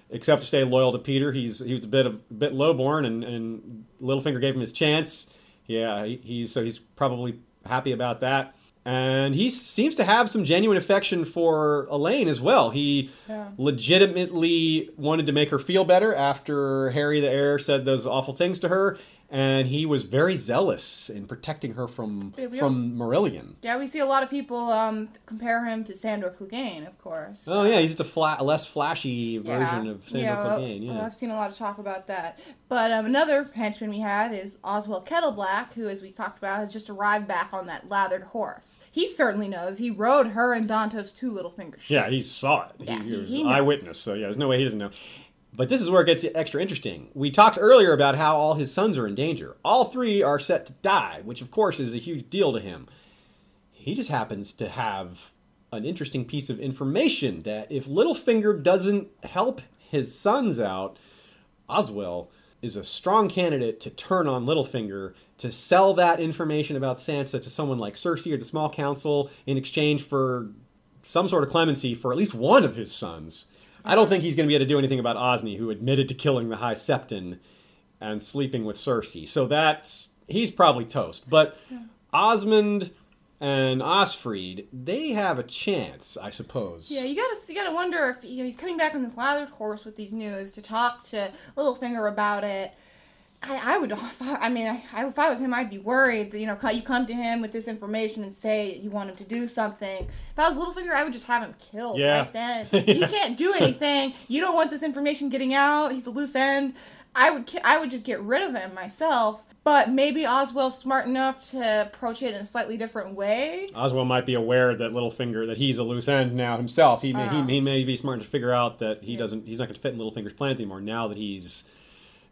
except to stay loyal to Petyr. He's he was a bit of a bit lowborn, and, and Littlefinger gave him his chance. Yeah, he, he's so he's probably happy about that. And he seems to have some genuine affection for Alayne as well. He Yeah. legitimately wanted to make her feel better after Harry the heir said those awful things to her, and he was very zealous in protecting her from Yeah, from Marillion. yeah, we see a lot of people um, compare him to Sandor Clegane, of course. Oh yeah, he's just a fla- a less flashy version of Sandor yeah, well, Clegane. Yeah. I've seen a lot of talk about that. But um, another henchman we have is Oswald Kettleblack, who, as we talked about, has just arrived back on that lathered horse. He certainly knows. He rode her and Dontos' two little fingers. Yeah, he saw it. Yeah, he, he- he was he eyewitness. So yeah, there's no way he doesn't know. But this is where it gets extra interesting. We talked earlier about how all his sons are in danger. All three are set to die, which of course is a huge deal to him. He just happens to have an interesting piece of information that if Littlefinger doesn't help his sons out, Oswell is a strong candidate to turn on Littlefinger to sell that information about Sansa to someone like Cersei or the Small Council in exchange for some sort of clemency for at least one of his sons. I don't think he's going to be able to do anything about Osney, who admitted to killing the High Septon and sleeping with Cersei. So that's he's probably toast. But Osmund and Osfryd, they have a chance, I suppose. Yeah, you gotta you gotta wonder if you know, he's coming back on this lathered horse with these news to talk to Littlefinger about it. I, I would, I, mean, I, if I was him, I'd be worried. You know, you come to him with this information and say you want him to do something. If I was Littlefinger, I would just have him killed Yeah. right then. You can't do anything. You don't want this information getting out. He's a loose end. I would, I would just get rid of him myself. But maybe Oswell's smart enough to approach it in a slightly different way. Oswald might be aware that Littlefinger that he's a loose end now himself. He may, Uh-huh. he, he may be smart enough to figure out that he doesn't he's not going to fit in Littlefinger's plans anymore now that he's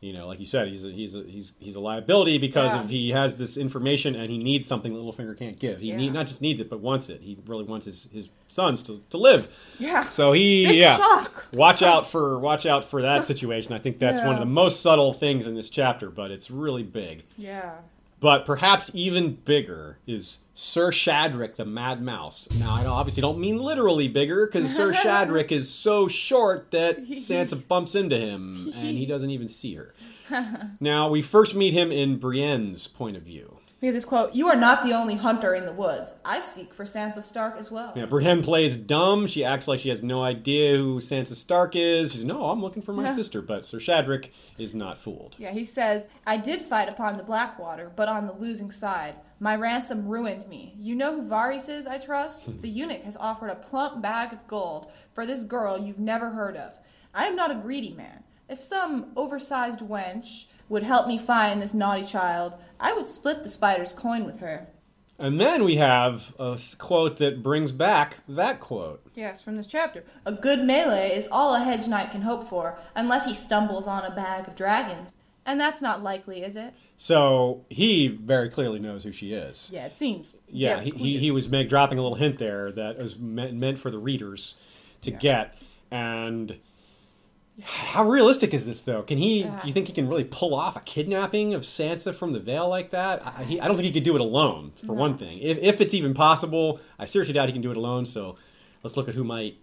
you know like you said he's a, he's a, he's he's a liability because Yeah. of he has this information and he needs something that Littlefinger can't give. He Yeah. need, not just needs it but wants it. He really wants his, his sons to, to live. Yeah. So he Big yeah. shock. Watch out for watch out for that situation. I think that's one of the most subtle things in this chapter, but it's really big. Yeah. But perhaps even bigger is Ser Shadrich the Mad Mouse. Now, I obviously don't mean literally bigger, because Ser Shadrich is so short that Sansa bumps into him and he doesn't even see her. Now, we first meet him in Brienne's point of view. We have this quote You are not the only hunter in the woods. I seek for Sansa Stark as well. Yeah, Brienne plays dumb. She acts like she has no idea who Sansa Stark is. She's, no, I'm looking for my sister. But Ser Shadrich is not fooled. Yeah, he says, I did fight upon the Blackwater, but on the losing side. My ransom ruined me. You know who Varys is, I trust? Hmm. the eunuch has offered a plump bag of gold for this girl you've never heard of. I am not a greedy man. If some oversized wench would help me find this naughty child, I would split the spider's coin with her. And then we have a quote that brings back that quote. Yes, from this chapter. A good melee is all a hedge knight can hope for, unless he stumbles on a bag of dragons. And that's not likely, is it? So he very clearly knows who she is. Yeah, it seems. Yeah, he, he, he was make, dropping a little hint there that was meant, meant for the readers to get. And how realistic is this, though? Can he? Yeah. Do you think he can really pull off a kidnapping of Sansa from the Vale like that? I, he, I don't think he could do it alone. For one thing, if, if it's even possible, I seriously doubt he can do it alone. So let's look at who might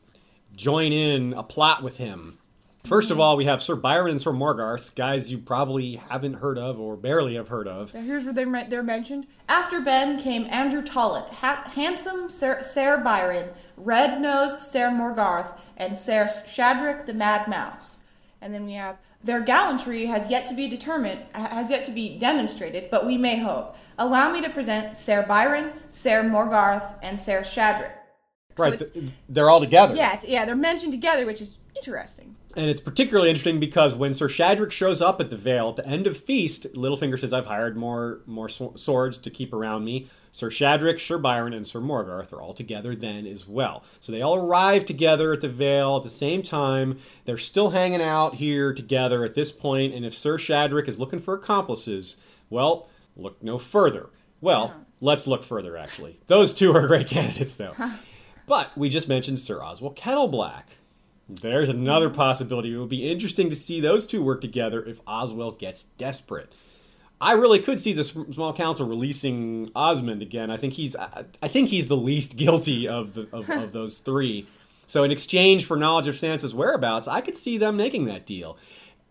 join in a plot with him. First of all, we have Ser Byron and Ser Morgarth, guys you probably haven't heard of or barely have heard of. So here's where they're, they're mentioned. After Ben came Andrew Tollett, ha- handsome Ser, Ser Byron, red-nosed Ser Morgarth, and Ser Shadrich the Mad Mouse. And then we have their gallantry has yet to be determined, has yet to be demonstrated, but we may hope. Allow me to present Ser Byron, Ser Morgarth, and Ser Shadrich. So Right, th- they're all together. yeah, yeah, they're mentioned together, which is interesting. And it's particularly interesting because when Ser Shadrich shows up at the Vale at the end of Feast, Littlefinger says, "I've hired more more sw- swords to keep around me." Ser Shadrich, Ser Byron, and Ser Morgarth are all together then as well. So they all arrive together at the Vale at the same time. They're still hanging out here together at this point. And if Ser Shadrich is looking for accomplices, well, look no further. Well, let's look further. Actually, those two are great candidates, though. But we just mentioned Ser Oswald Kettleblack. There's another possibility. It would be interesting to see those two work together if Oswald gets desperate. I really could see the small council releasing Osmund again. I think he's I think he's the least guilty of the of, of those three. So in exchange for knowledge of Sansa's whereabouts, I could see them making that deal.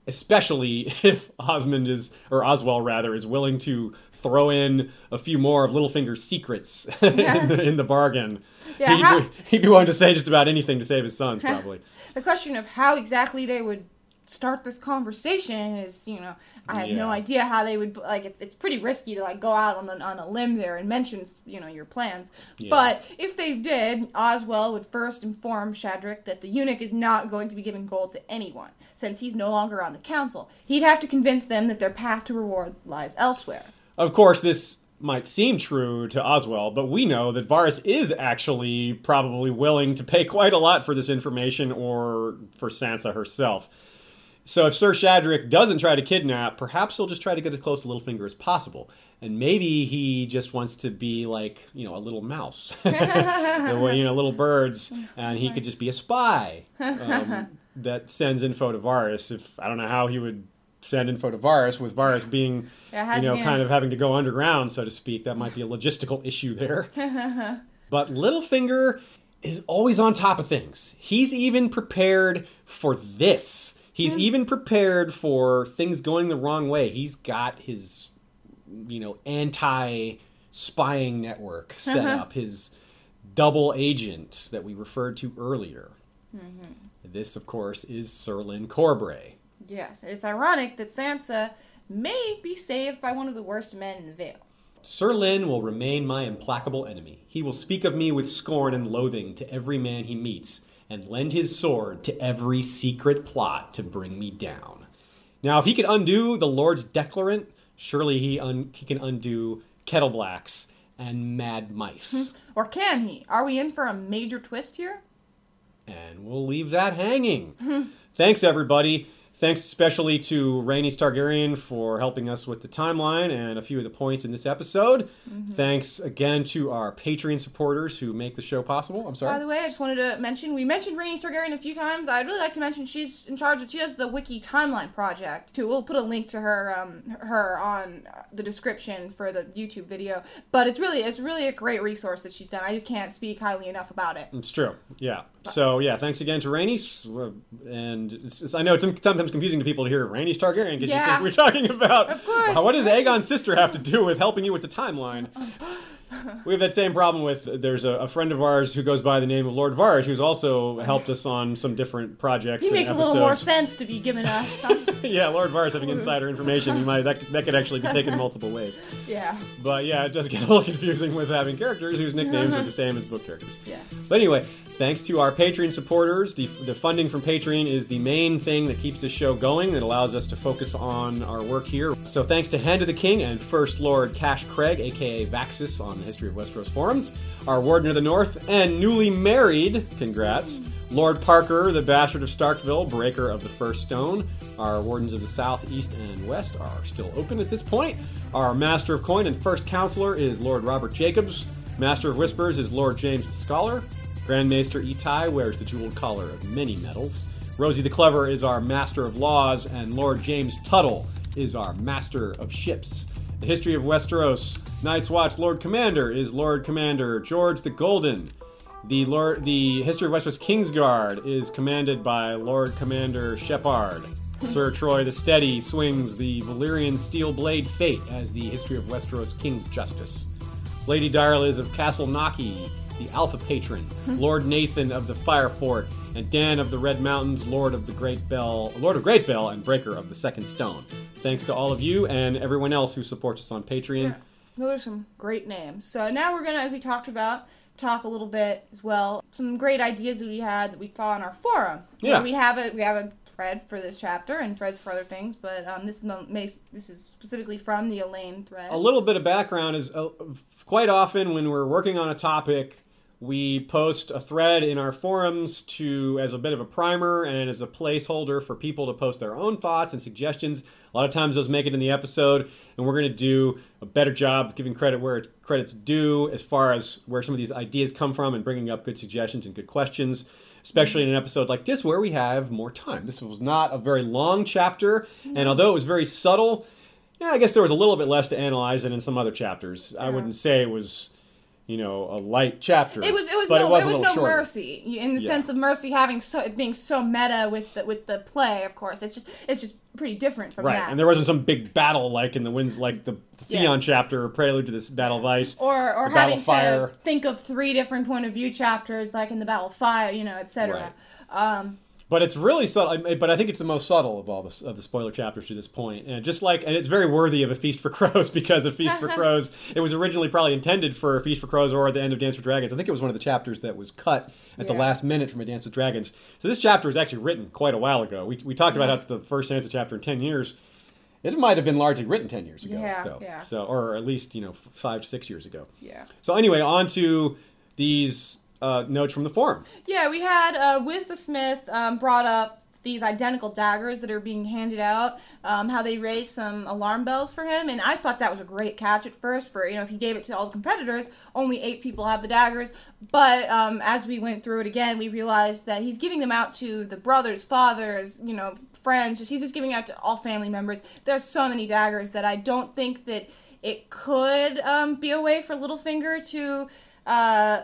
Especially if Osmund is or Oswald rather is willing to throw in a few more of Littlefinger's secrets in, the, in the bargain. Yeah, he'd, how- be, he'd be willing to say just about anything to save his sons, probably. The question of how exactly they would start this conversation is, you know, I have no idea how they would like. It's, it's pretty risky to like go out on a, on a limb there and mention, you know, your plans. Yeah. But if they did, Oswell would first inform Shadrich that the eunuch is not going to be giving gold to anyone, since he's no longer on the council. He'd have to convince them that their path to reward lies elsewhere. Of course, this might seem true to Oswald, but we know that Varys is actually probably willing to pay quite a lot for this information or for Sansa herself. So if Ser Shadrich doesn't try to kidnap, perhaps he'll just try to get as close to Littlefinger as possible. And maybe he just wants to be like, you know, a little mouse, or, you know, little birds, and he could just be a spy um, that sends info to Varys. If I don't know how he would send info to Varys, with Varys being, you know, kind of having to go underground, so to speak, that might be a logistical issue there. But Littlefinger is always on top of things. He's even prepared for this. He's even prepared for things going the wrong way. He's got his, you know, anti spying network set up, his double agent that we referred to earlier. This, of course, is Ser Lyn Corbray. Yes, it's ironic that Sansa may be saved by one of the worst men in the Vale. Ser Lyn will remain my implacable enemy. He will speak of me with scorn and loathing to every man he meets, and lend his sword to every secret plot to bring me down. Now, if he could undo the Lords Declarant, surely he, un- he can undo Kettleblacks and Mad Mice. Or can he? Are we in for a major twist here? and we'll leave that hanging. Thanks, everybody. Thanks especially to Rainey Targaryen for helping us with the timeline and a few of the points in this episode. Thanks again to our Patreon supporters who make the show possible. I'm sorry. By the way, I just wanted to mention we mentioned Rainey Targaryen a few times. I'd really like to mention she's in charge. Of, she does the Wiki Timeline project too. We'll put a link to her um, her on the description for the YouTube video. But it's really it's really a great resource that she's done. I just can't speak highly enough about it. It's true. Yeah. So yeah, thanks again to Rainey. Uh, and it's, it's- I know it's sometimes confusing to people to hear Rainey Targaryen because you think we're talking about. Of course. What does Aegon's sister have to do with helping you with the timeline? We have that same problem with there's a, a friend of ours who goes by the name of Lord Varsh who's also helped us on some different projects. He makes a little more sense to be given us. yeah, Lord Varsh having insider information, you might that, that could actually be taken multiple ways. yeah, But yeah, it does get a little confusing with having characters whose nicknames are the same as book characters. yeah. But anyway, thanks to our Patreon supporters. The, the funding from Patreon is the main thing that keeps this show going, that allows us to focus on our work here. So thanks to Hand of the King and First Lord Cash Craig, aka Vaxis, on the History of Westeros forums, our Warden of the North, and newly married, congrats, Lord Parker, the Bastard of Starkville, Breaker of the First Stone. Our Wardens of the South, East, and West are still open at this point. Our Master of Coin and First Counselor is Lord Robert Jacobs. Master of Whispers is Lord James the Scholar. Grand Maester Itai wears the jeweled collar of many medals. Rosie the Clever is our Master of Laws, and Lord James Tuttle is our Master of Ships. The History of Westeros, Night's Watch Lord Commander is Lord Commander George the Golden. The Lord, the History of Westeros Kingsguard is commanded by Lord Commander Shepard. Sir Troy the Steady swings the Valyrian steel blade Fate as the History of Westeros King's Justice. Lady Direliz of Castle Naki, the Alpha Patron, Lord Nathan of the Fire Fort, and Dan of the Red Mountains, Lord of the Great Bell, Lord of Great Bell, and Breaker of the Second Stone. Thanks to all of you and everyone else who supports us on Patreon. Those are some great names. So now we're gonna, as we talked about, talk a little bit as well. Some great ideas that we had that we saw on our forum. Yeah. we have a we have a thread for this chapter and threads for other things, but um, this is this is specifically from the Elaine thread. A little bit of background is uh, quite often when we're working on a topic, we post a thread in our forums to as a bit of a primer and as a placeholder for people to post their own thoughts and suggestions. A lot of times those make it in the episode, and we're going to do a better job of giving credit where credit's due as far as where some of these ideas come from and bringing up good suggestions and good questions. Especially in an episode like this where we have more time. This was not a very long chapter, and mm. although it was very subtle, yeah, I guess there was a little bit less to analyze than in some other chapters. I wouldn't say it was, you know, a light chapter. It was it was but no it was, it was no shorter. mercy in the Yeah. sense of mercy having so it being so meta with the with the play. Of course, it's just it's just pretty different from Right, that. and there wasn't some big battle like in the winds, like the Yeah. Theon chapter, or prelude to this Battle of Ice. or or having Fire. to think of three different point of view chapters, like in the Battle of Fire, you know, etc. Um, But it's really subtle. I- But I think it's the most subtle of all the of the spoiler chapters to this point. And just like, and it's very worthy of a feast for crows because a feast for crows. It was originally probably intended for a feast for crows or at the end of Dance with Dragons. I think it was one of the chapters that was cut at the last minute from a Dance with Dragons. So this chapter was actually written quite a while ago. We we talked about how it's the first Sansa chapter in ten years. It might have been largely written ten years ago, Yeah, though. yeah. So, or at least you know five six years ago. yeah. So anyway, on to these uh, notes from the forum. Yeah, we had uh, Wiz the Smith um, brought up these identical daggers that are being handed out, um, how they raised some alarm bells for him, and I thought that was a great catch at first. For you know, if he gave it to all the competitors, only eight people have the daggers. But um, as we went through it again, we realized that he's giving them out to the brothers, fathers, you know, friends. Just he's just giving out to all family members. There's so many daggers that I don't think that it could um, be a way for Littlefinger to. Uh,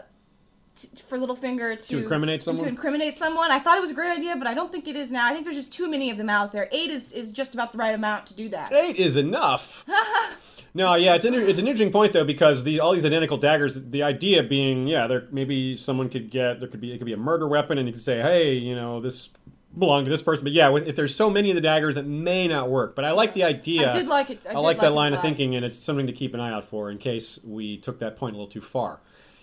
t- for Littlefinger to, To incriminate someone? To incriminate someone. I thought it was a great idea, but I don't think it is now. I think there's just too many of them out there. Eight is, is just about the right amount to do that. Eight is enough. no, yeah, it's an, it's an interesting point though because the, all these identical daggers. The idea being, yeah, there maybe someone could get there could be it could be a murder weapon, and you could say, hey, you know, this belonged to this person. But yeah, if there's so many of the daggers, it may not work. But I like the idea. I did like it. I, I did like that line of thinking, and it's something to keep an eye out for in case we took that point a little too far,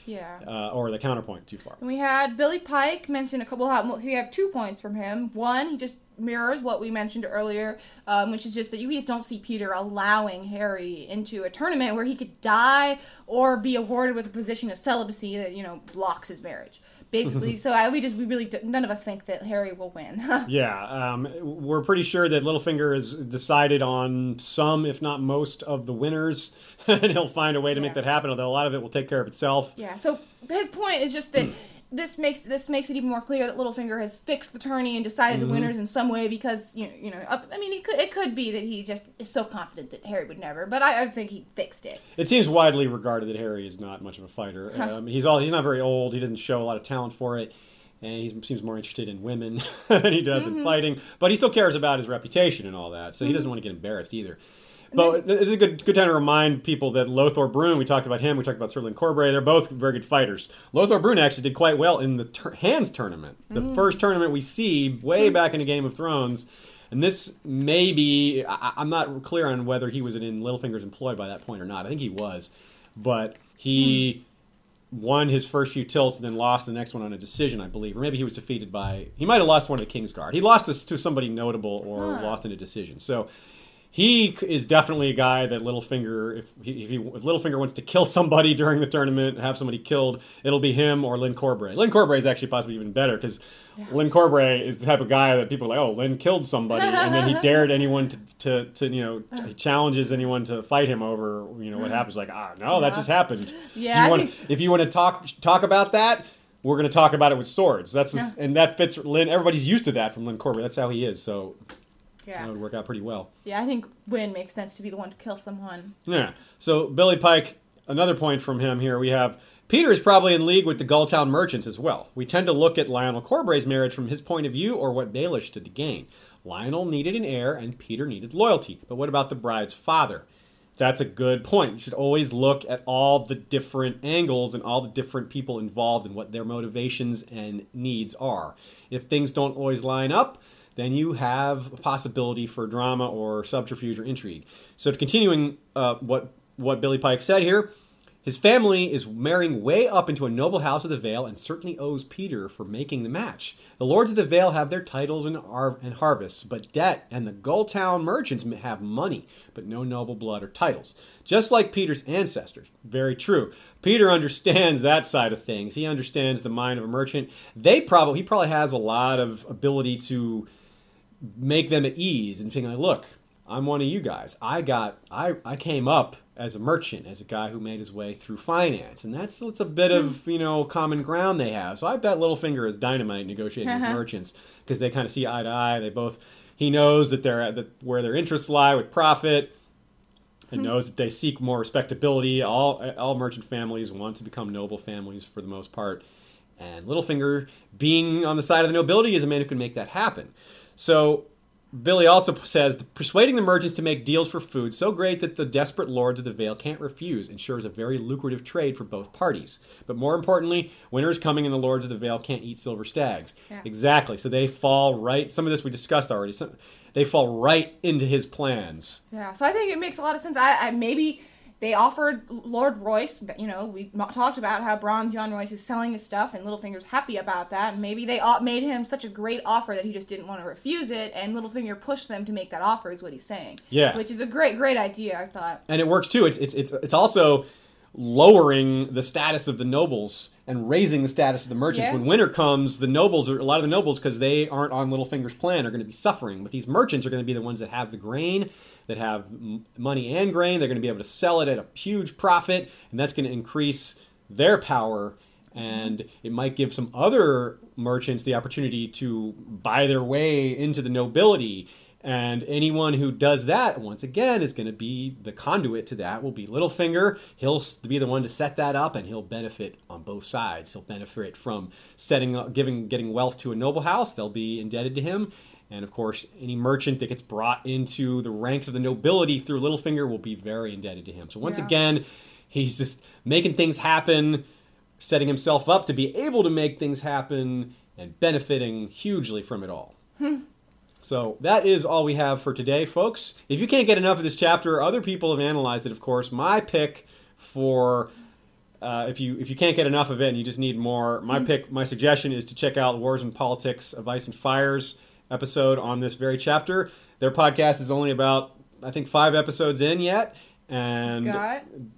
Yeah. uh, or the counterpoint too far. And we had Billy Pike mention a couple. Well, we have two points from him. One, he just mirrors what we mentioned earlier, um, which is just that you just don't see Petyr allowing Harry into a tournament where he could die or be awarded with a position of celibacy that you know blocks his marriage. Basically, so I, we just we really none of us think that Harry will win. Yeah, um, we're pretty sure that Littlefinger has decided on some, if not most, of the winners, and he'll find a way to make that happen. Although a lot of it will take care of itself. Yeah. So his point is just that this makes this makes it even more clear that Littlefinger has fixed the tourney and decided the mm-hmm. winners in some way because you know you know up, I mean it could it could be that he just is so confident that Harry would never, but I, I think he fixed it. It seems widely regarded that Harry is not much of a fighter. Um, he's all he's not very old. He didn't show a lot of talent for it, and he seems more interested in women than he does in mm-hmm. fighting. But he still cares about his reputation and all that, so he mm-hmm. doesn't want to get embarrassed either. But it's a good good time to remind people that Lothor Brune, we talked about him, we talked about Ser Lyn Corbray, they're both very good fighters. Lothor Brune actually did quite well in the tur Hands tournament, the mm. first tournament we see way mm. back in a Game of Thrones. And this may be, I, I'm not clear on whether he was in Littlefinger's employ by that point or not. I think he was. But he hmm. won his first few tilts and then lost the next one on a decision, I believe. Or maybe he was defeated by, he might have lost one of the King's Guard. He lost this to somebody notable or Huh. lost in a decision. So he is definitely a guy that Littlefinger, if, he, if, he, if Littlefinger wants to kill somebody during the tournament, and have somebody killed, it'll be him or Lyn Corbray. Lyn Corbray is actually possibly even better because Lyn Corbray is the type of guy that people are like, oh, Lyn killed somebody, and then he dared anyone to, to, to you know, he challenges anyone to fight him over, you know, what happens. Like, ah, no, that just happened. Yeah, If you want, if you want to talk talk about that. We're going to talk about it with swords. That's Yeah. and that fits Lyn. Everybody's used to that from Lyn Corbray. That's how he is. So Yeah. that would work out pretty well. Yeah, I think Win makes sense to be the one to kill someone. Yeah. So Billy Pike, another point from him here. We have Petyr is probably in league with the Gulltown merchants as well. We tend to look at Lyonel Corbray's marriage from his point of view or what Baelish stood to gain. Lyonel needed an heir and Petyr needed loyalty. But what about the bride's father? That's a good point. You should always look at all the different angles and all the different people involved and what their motivations and needs are. If things don't always line up, then you have a possibility for drama or subterfuge or intrigue. So, continuing uh, what what Billy Pike said here, his family is marrying way up into a noble house of the Vale and certainly owes Petyr for making the match. The lords of the Vale have their titles and, and harvests, but debt, and the Gulltown merchants have money, but no noble blood or titles. Just like Petyr's ancestors. Very true. Petyr understands that side of things. He understands the mind of a merchant. They probably he probably has a lot of ability to make them at ease and think like, look, I'm one of you guys. I got I, I came up as a merchant, as a guy who made his way through finance. And that's that's a bit of, hmm. you know, common ground they have. So I bet Littlefinger is dynamite negotiating with uh-huh. merchants because they kind of see eye to eye. They both he knows that they're at the, where their interests lie with profit and hmm. knows that they seek more respectability. All all merchant families want to become noble families for the most part, and Littlefinger, being on the side of the nobility, is a man who can make that happen. So Billy also says persuading the merchants to make deals for food so great that the desperate lords of the Vale can't refuse ensures a very lucrative trade for both parties. But more importantly, winter is coming and the lords of the Vale can't eat silver stags. Yeah. Exactly. So they fall right. Some of this we discussed already. Some, they fall right into his plans. Yeah, so I think it makes a lot of sense. I, I maybe they offered Lord Royce. but, You know, we talked about how Bronze Yohn Royce is selling his stuff, and Littlefinger's happy about that. Maybe they made him such a great offer that he just didn't want to refuse it, and Littlefinger pushed them to make that offer. Is what he's saying. Yeah. which is a great, great idea. I thought. and it works too. It's it's it's it's also lowering the status of the nobles and raising the status of the merchants. Yeah. When winter comes, the nobles are a lot of the nobles because they aren't on Littlefinger's plan are going to be suffering. But these merchants are going to be the ones that have the grain, that have money and grain. They're going to be able to sell it at a huge profit, and that's going to increase their power. And it might give some other merchants the opportunity to buy their way into the nobility. And anyone who does that, once again, is going to be the conduit to that. Will be Littlefinger. He'll be the one to set that up, and he'll benefit on both sides. He'll benefit from setting up, giving, getting wealth to a noble house. They'll be indebted to him, and of course, any merchant that gets brought into the ranks of the nobility through Littlefinger will be very indebted to him. So once Yeah. again, he's just making things happen, setting himself up to be able to make things happen, and benefiting hugely from it all. Hmm. So that is all we have for today, folks. If you can't get enough of this chapter, other people have analyzed it, of course. My pick for uh, if you if you can't get enough of it and you just need more, my pick, my suggestion is to check out Wars and Politics of Ice and Fires episode on this very chapter. Their podcast is only about I think five episodes in yet, and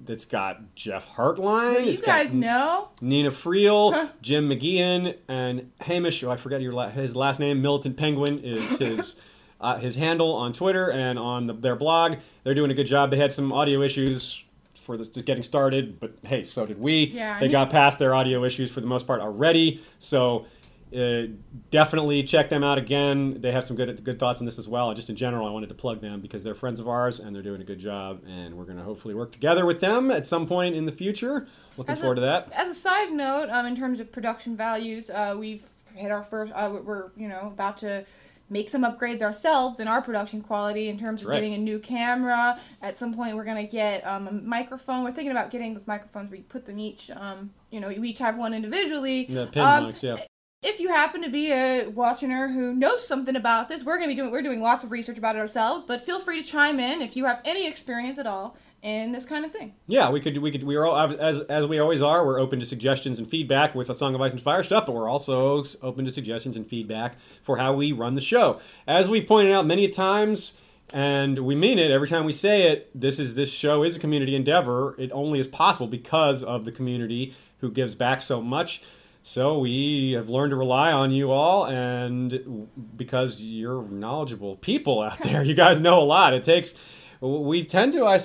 it's got Jeff Hartline. You guys know. Nina Friel, Jim McGeehan, and Hamish. Oh, I forget your la- his last name. Militant Penguin is his uh, his handle on Twitter and on the, their blog. They're doing a good job. They had some audio issues for this getting started, but hey, so did we. Yeah, they got past their audio issues for the most part already. So. Uh, definitely check them out again. They have some good good thoughts on this as well. And just in general, I wanted to plug them because they're friends of ours and they're doing a good job. And we're going to hopefully work together with them at some point in the future. Looking As a- forward to that. As a side note, um, in terms of production values, uh, we've hit our first. Uh, we're you know about to make some upgrades ourselves in our production quality in terms of Right. getting a new camera. At some point, we're gonna get um, a microphone. We're thinking about getting those microphones where you put them each. Um, you know, you each have one individually. Pin Um, mics, yeah. If you happen to be uh, a watcher who knows something about this, we're going to be doing we're doing lots of research about it ourselves. But feel free to chime in if you have any experience at all in this kind of thing. Yeah, we could we could we are all as as we always are. We're open to suggestions and feedback with a Song of Ice and Fire stuff, but we're also open to suggestions and feedback for how we run the show. As we pointed out many times, and we mean it every time we say it. This is this show is a community endeavor. It only is possible because of the community who gives back so much. So we have learned to rely on you all, and because you're knowledgeable people out there, you guys know a lot. It takes. We tend to. I.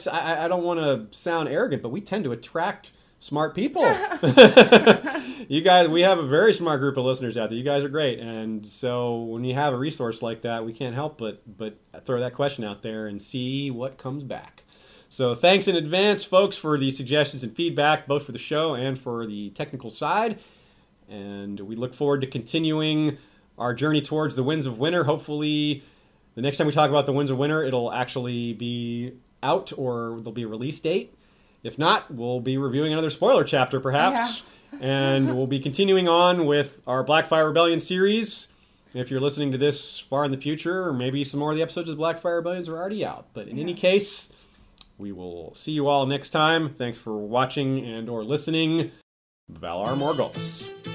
I don't want to sound arrogant, but we tend to attract smart people. you guys, we have a very smart group of listeners out there. You guys are great, and so when you have a resource like that, we can't help but but throw that question out there and see what comes back. So thanks in advance, folks, for the suggestions and feedback, both for the show and for the technical side. And we look forward to continuing our journey towards the Winds of Winter. Hopefully, the next time we talk about the Winds of Winter, it'll actually be out or there'll be a release date. If not, we'll be reviewing another spoiler chapter, perhaps. and we'll be continuing on with our Blackfyre Rebellion series. If you're listening to this far in the future, or maybe some more of the episodes of Blackfyre Rebellions are already out. But in any case, we will see you all next time. Thanks for watching and or listening. Valar Morghulis.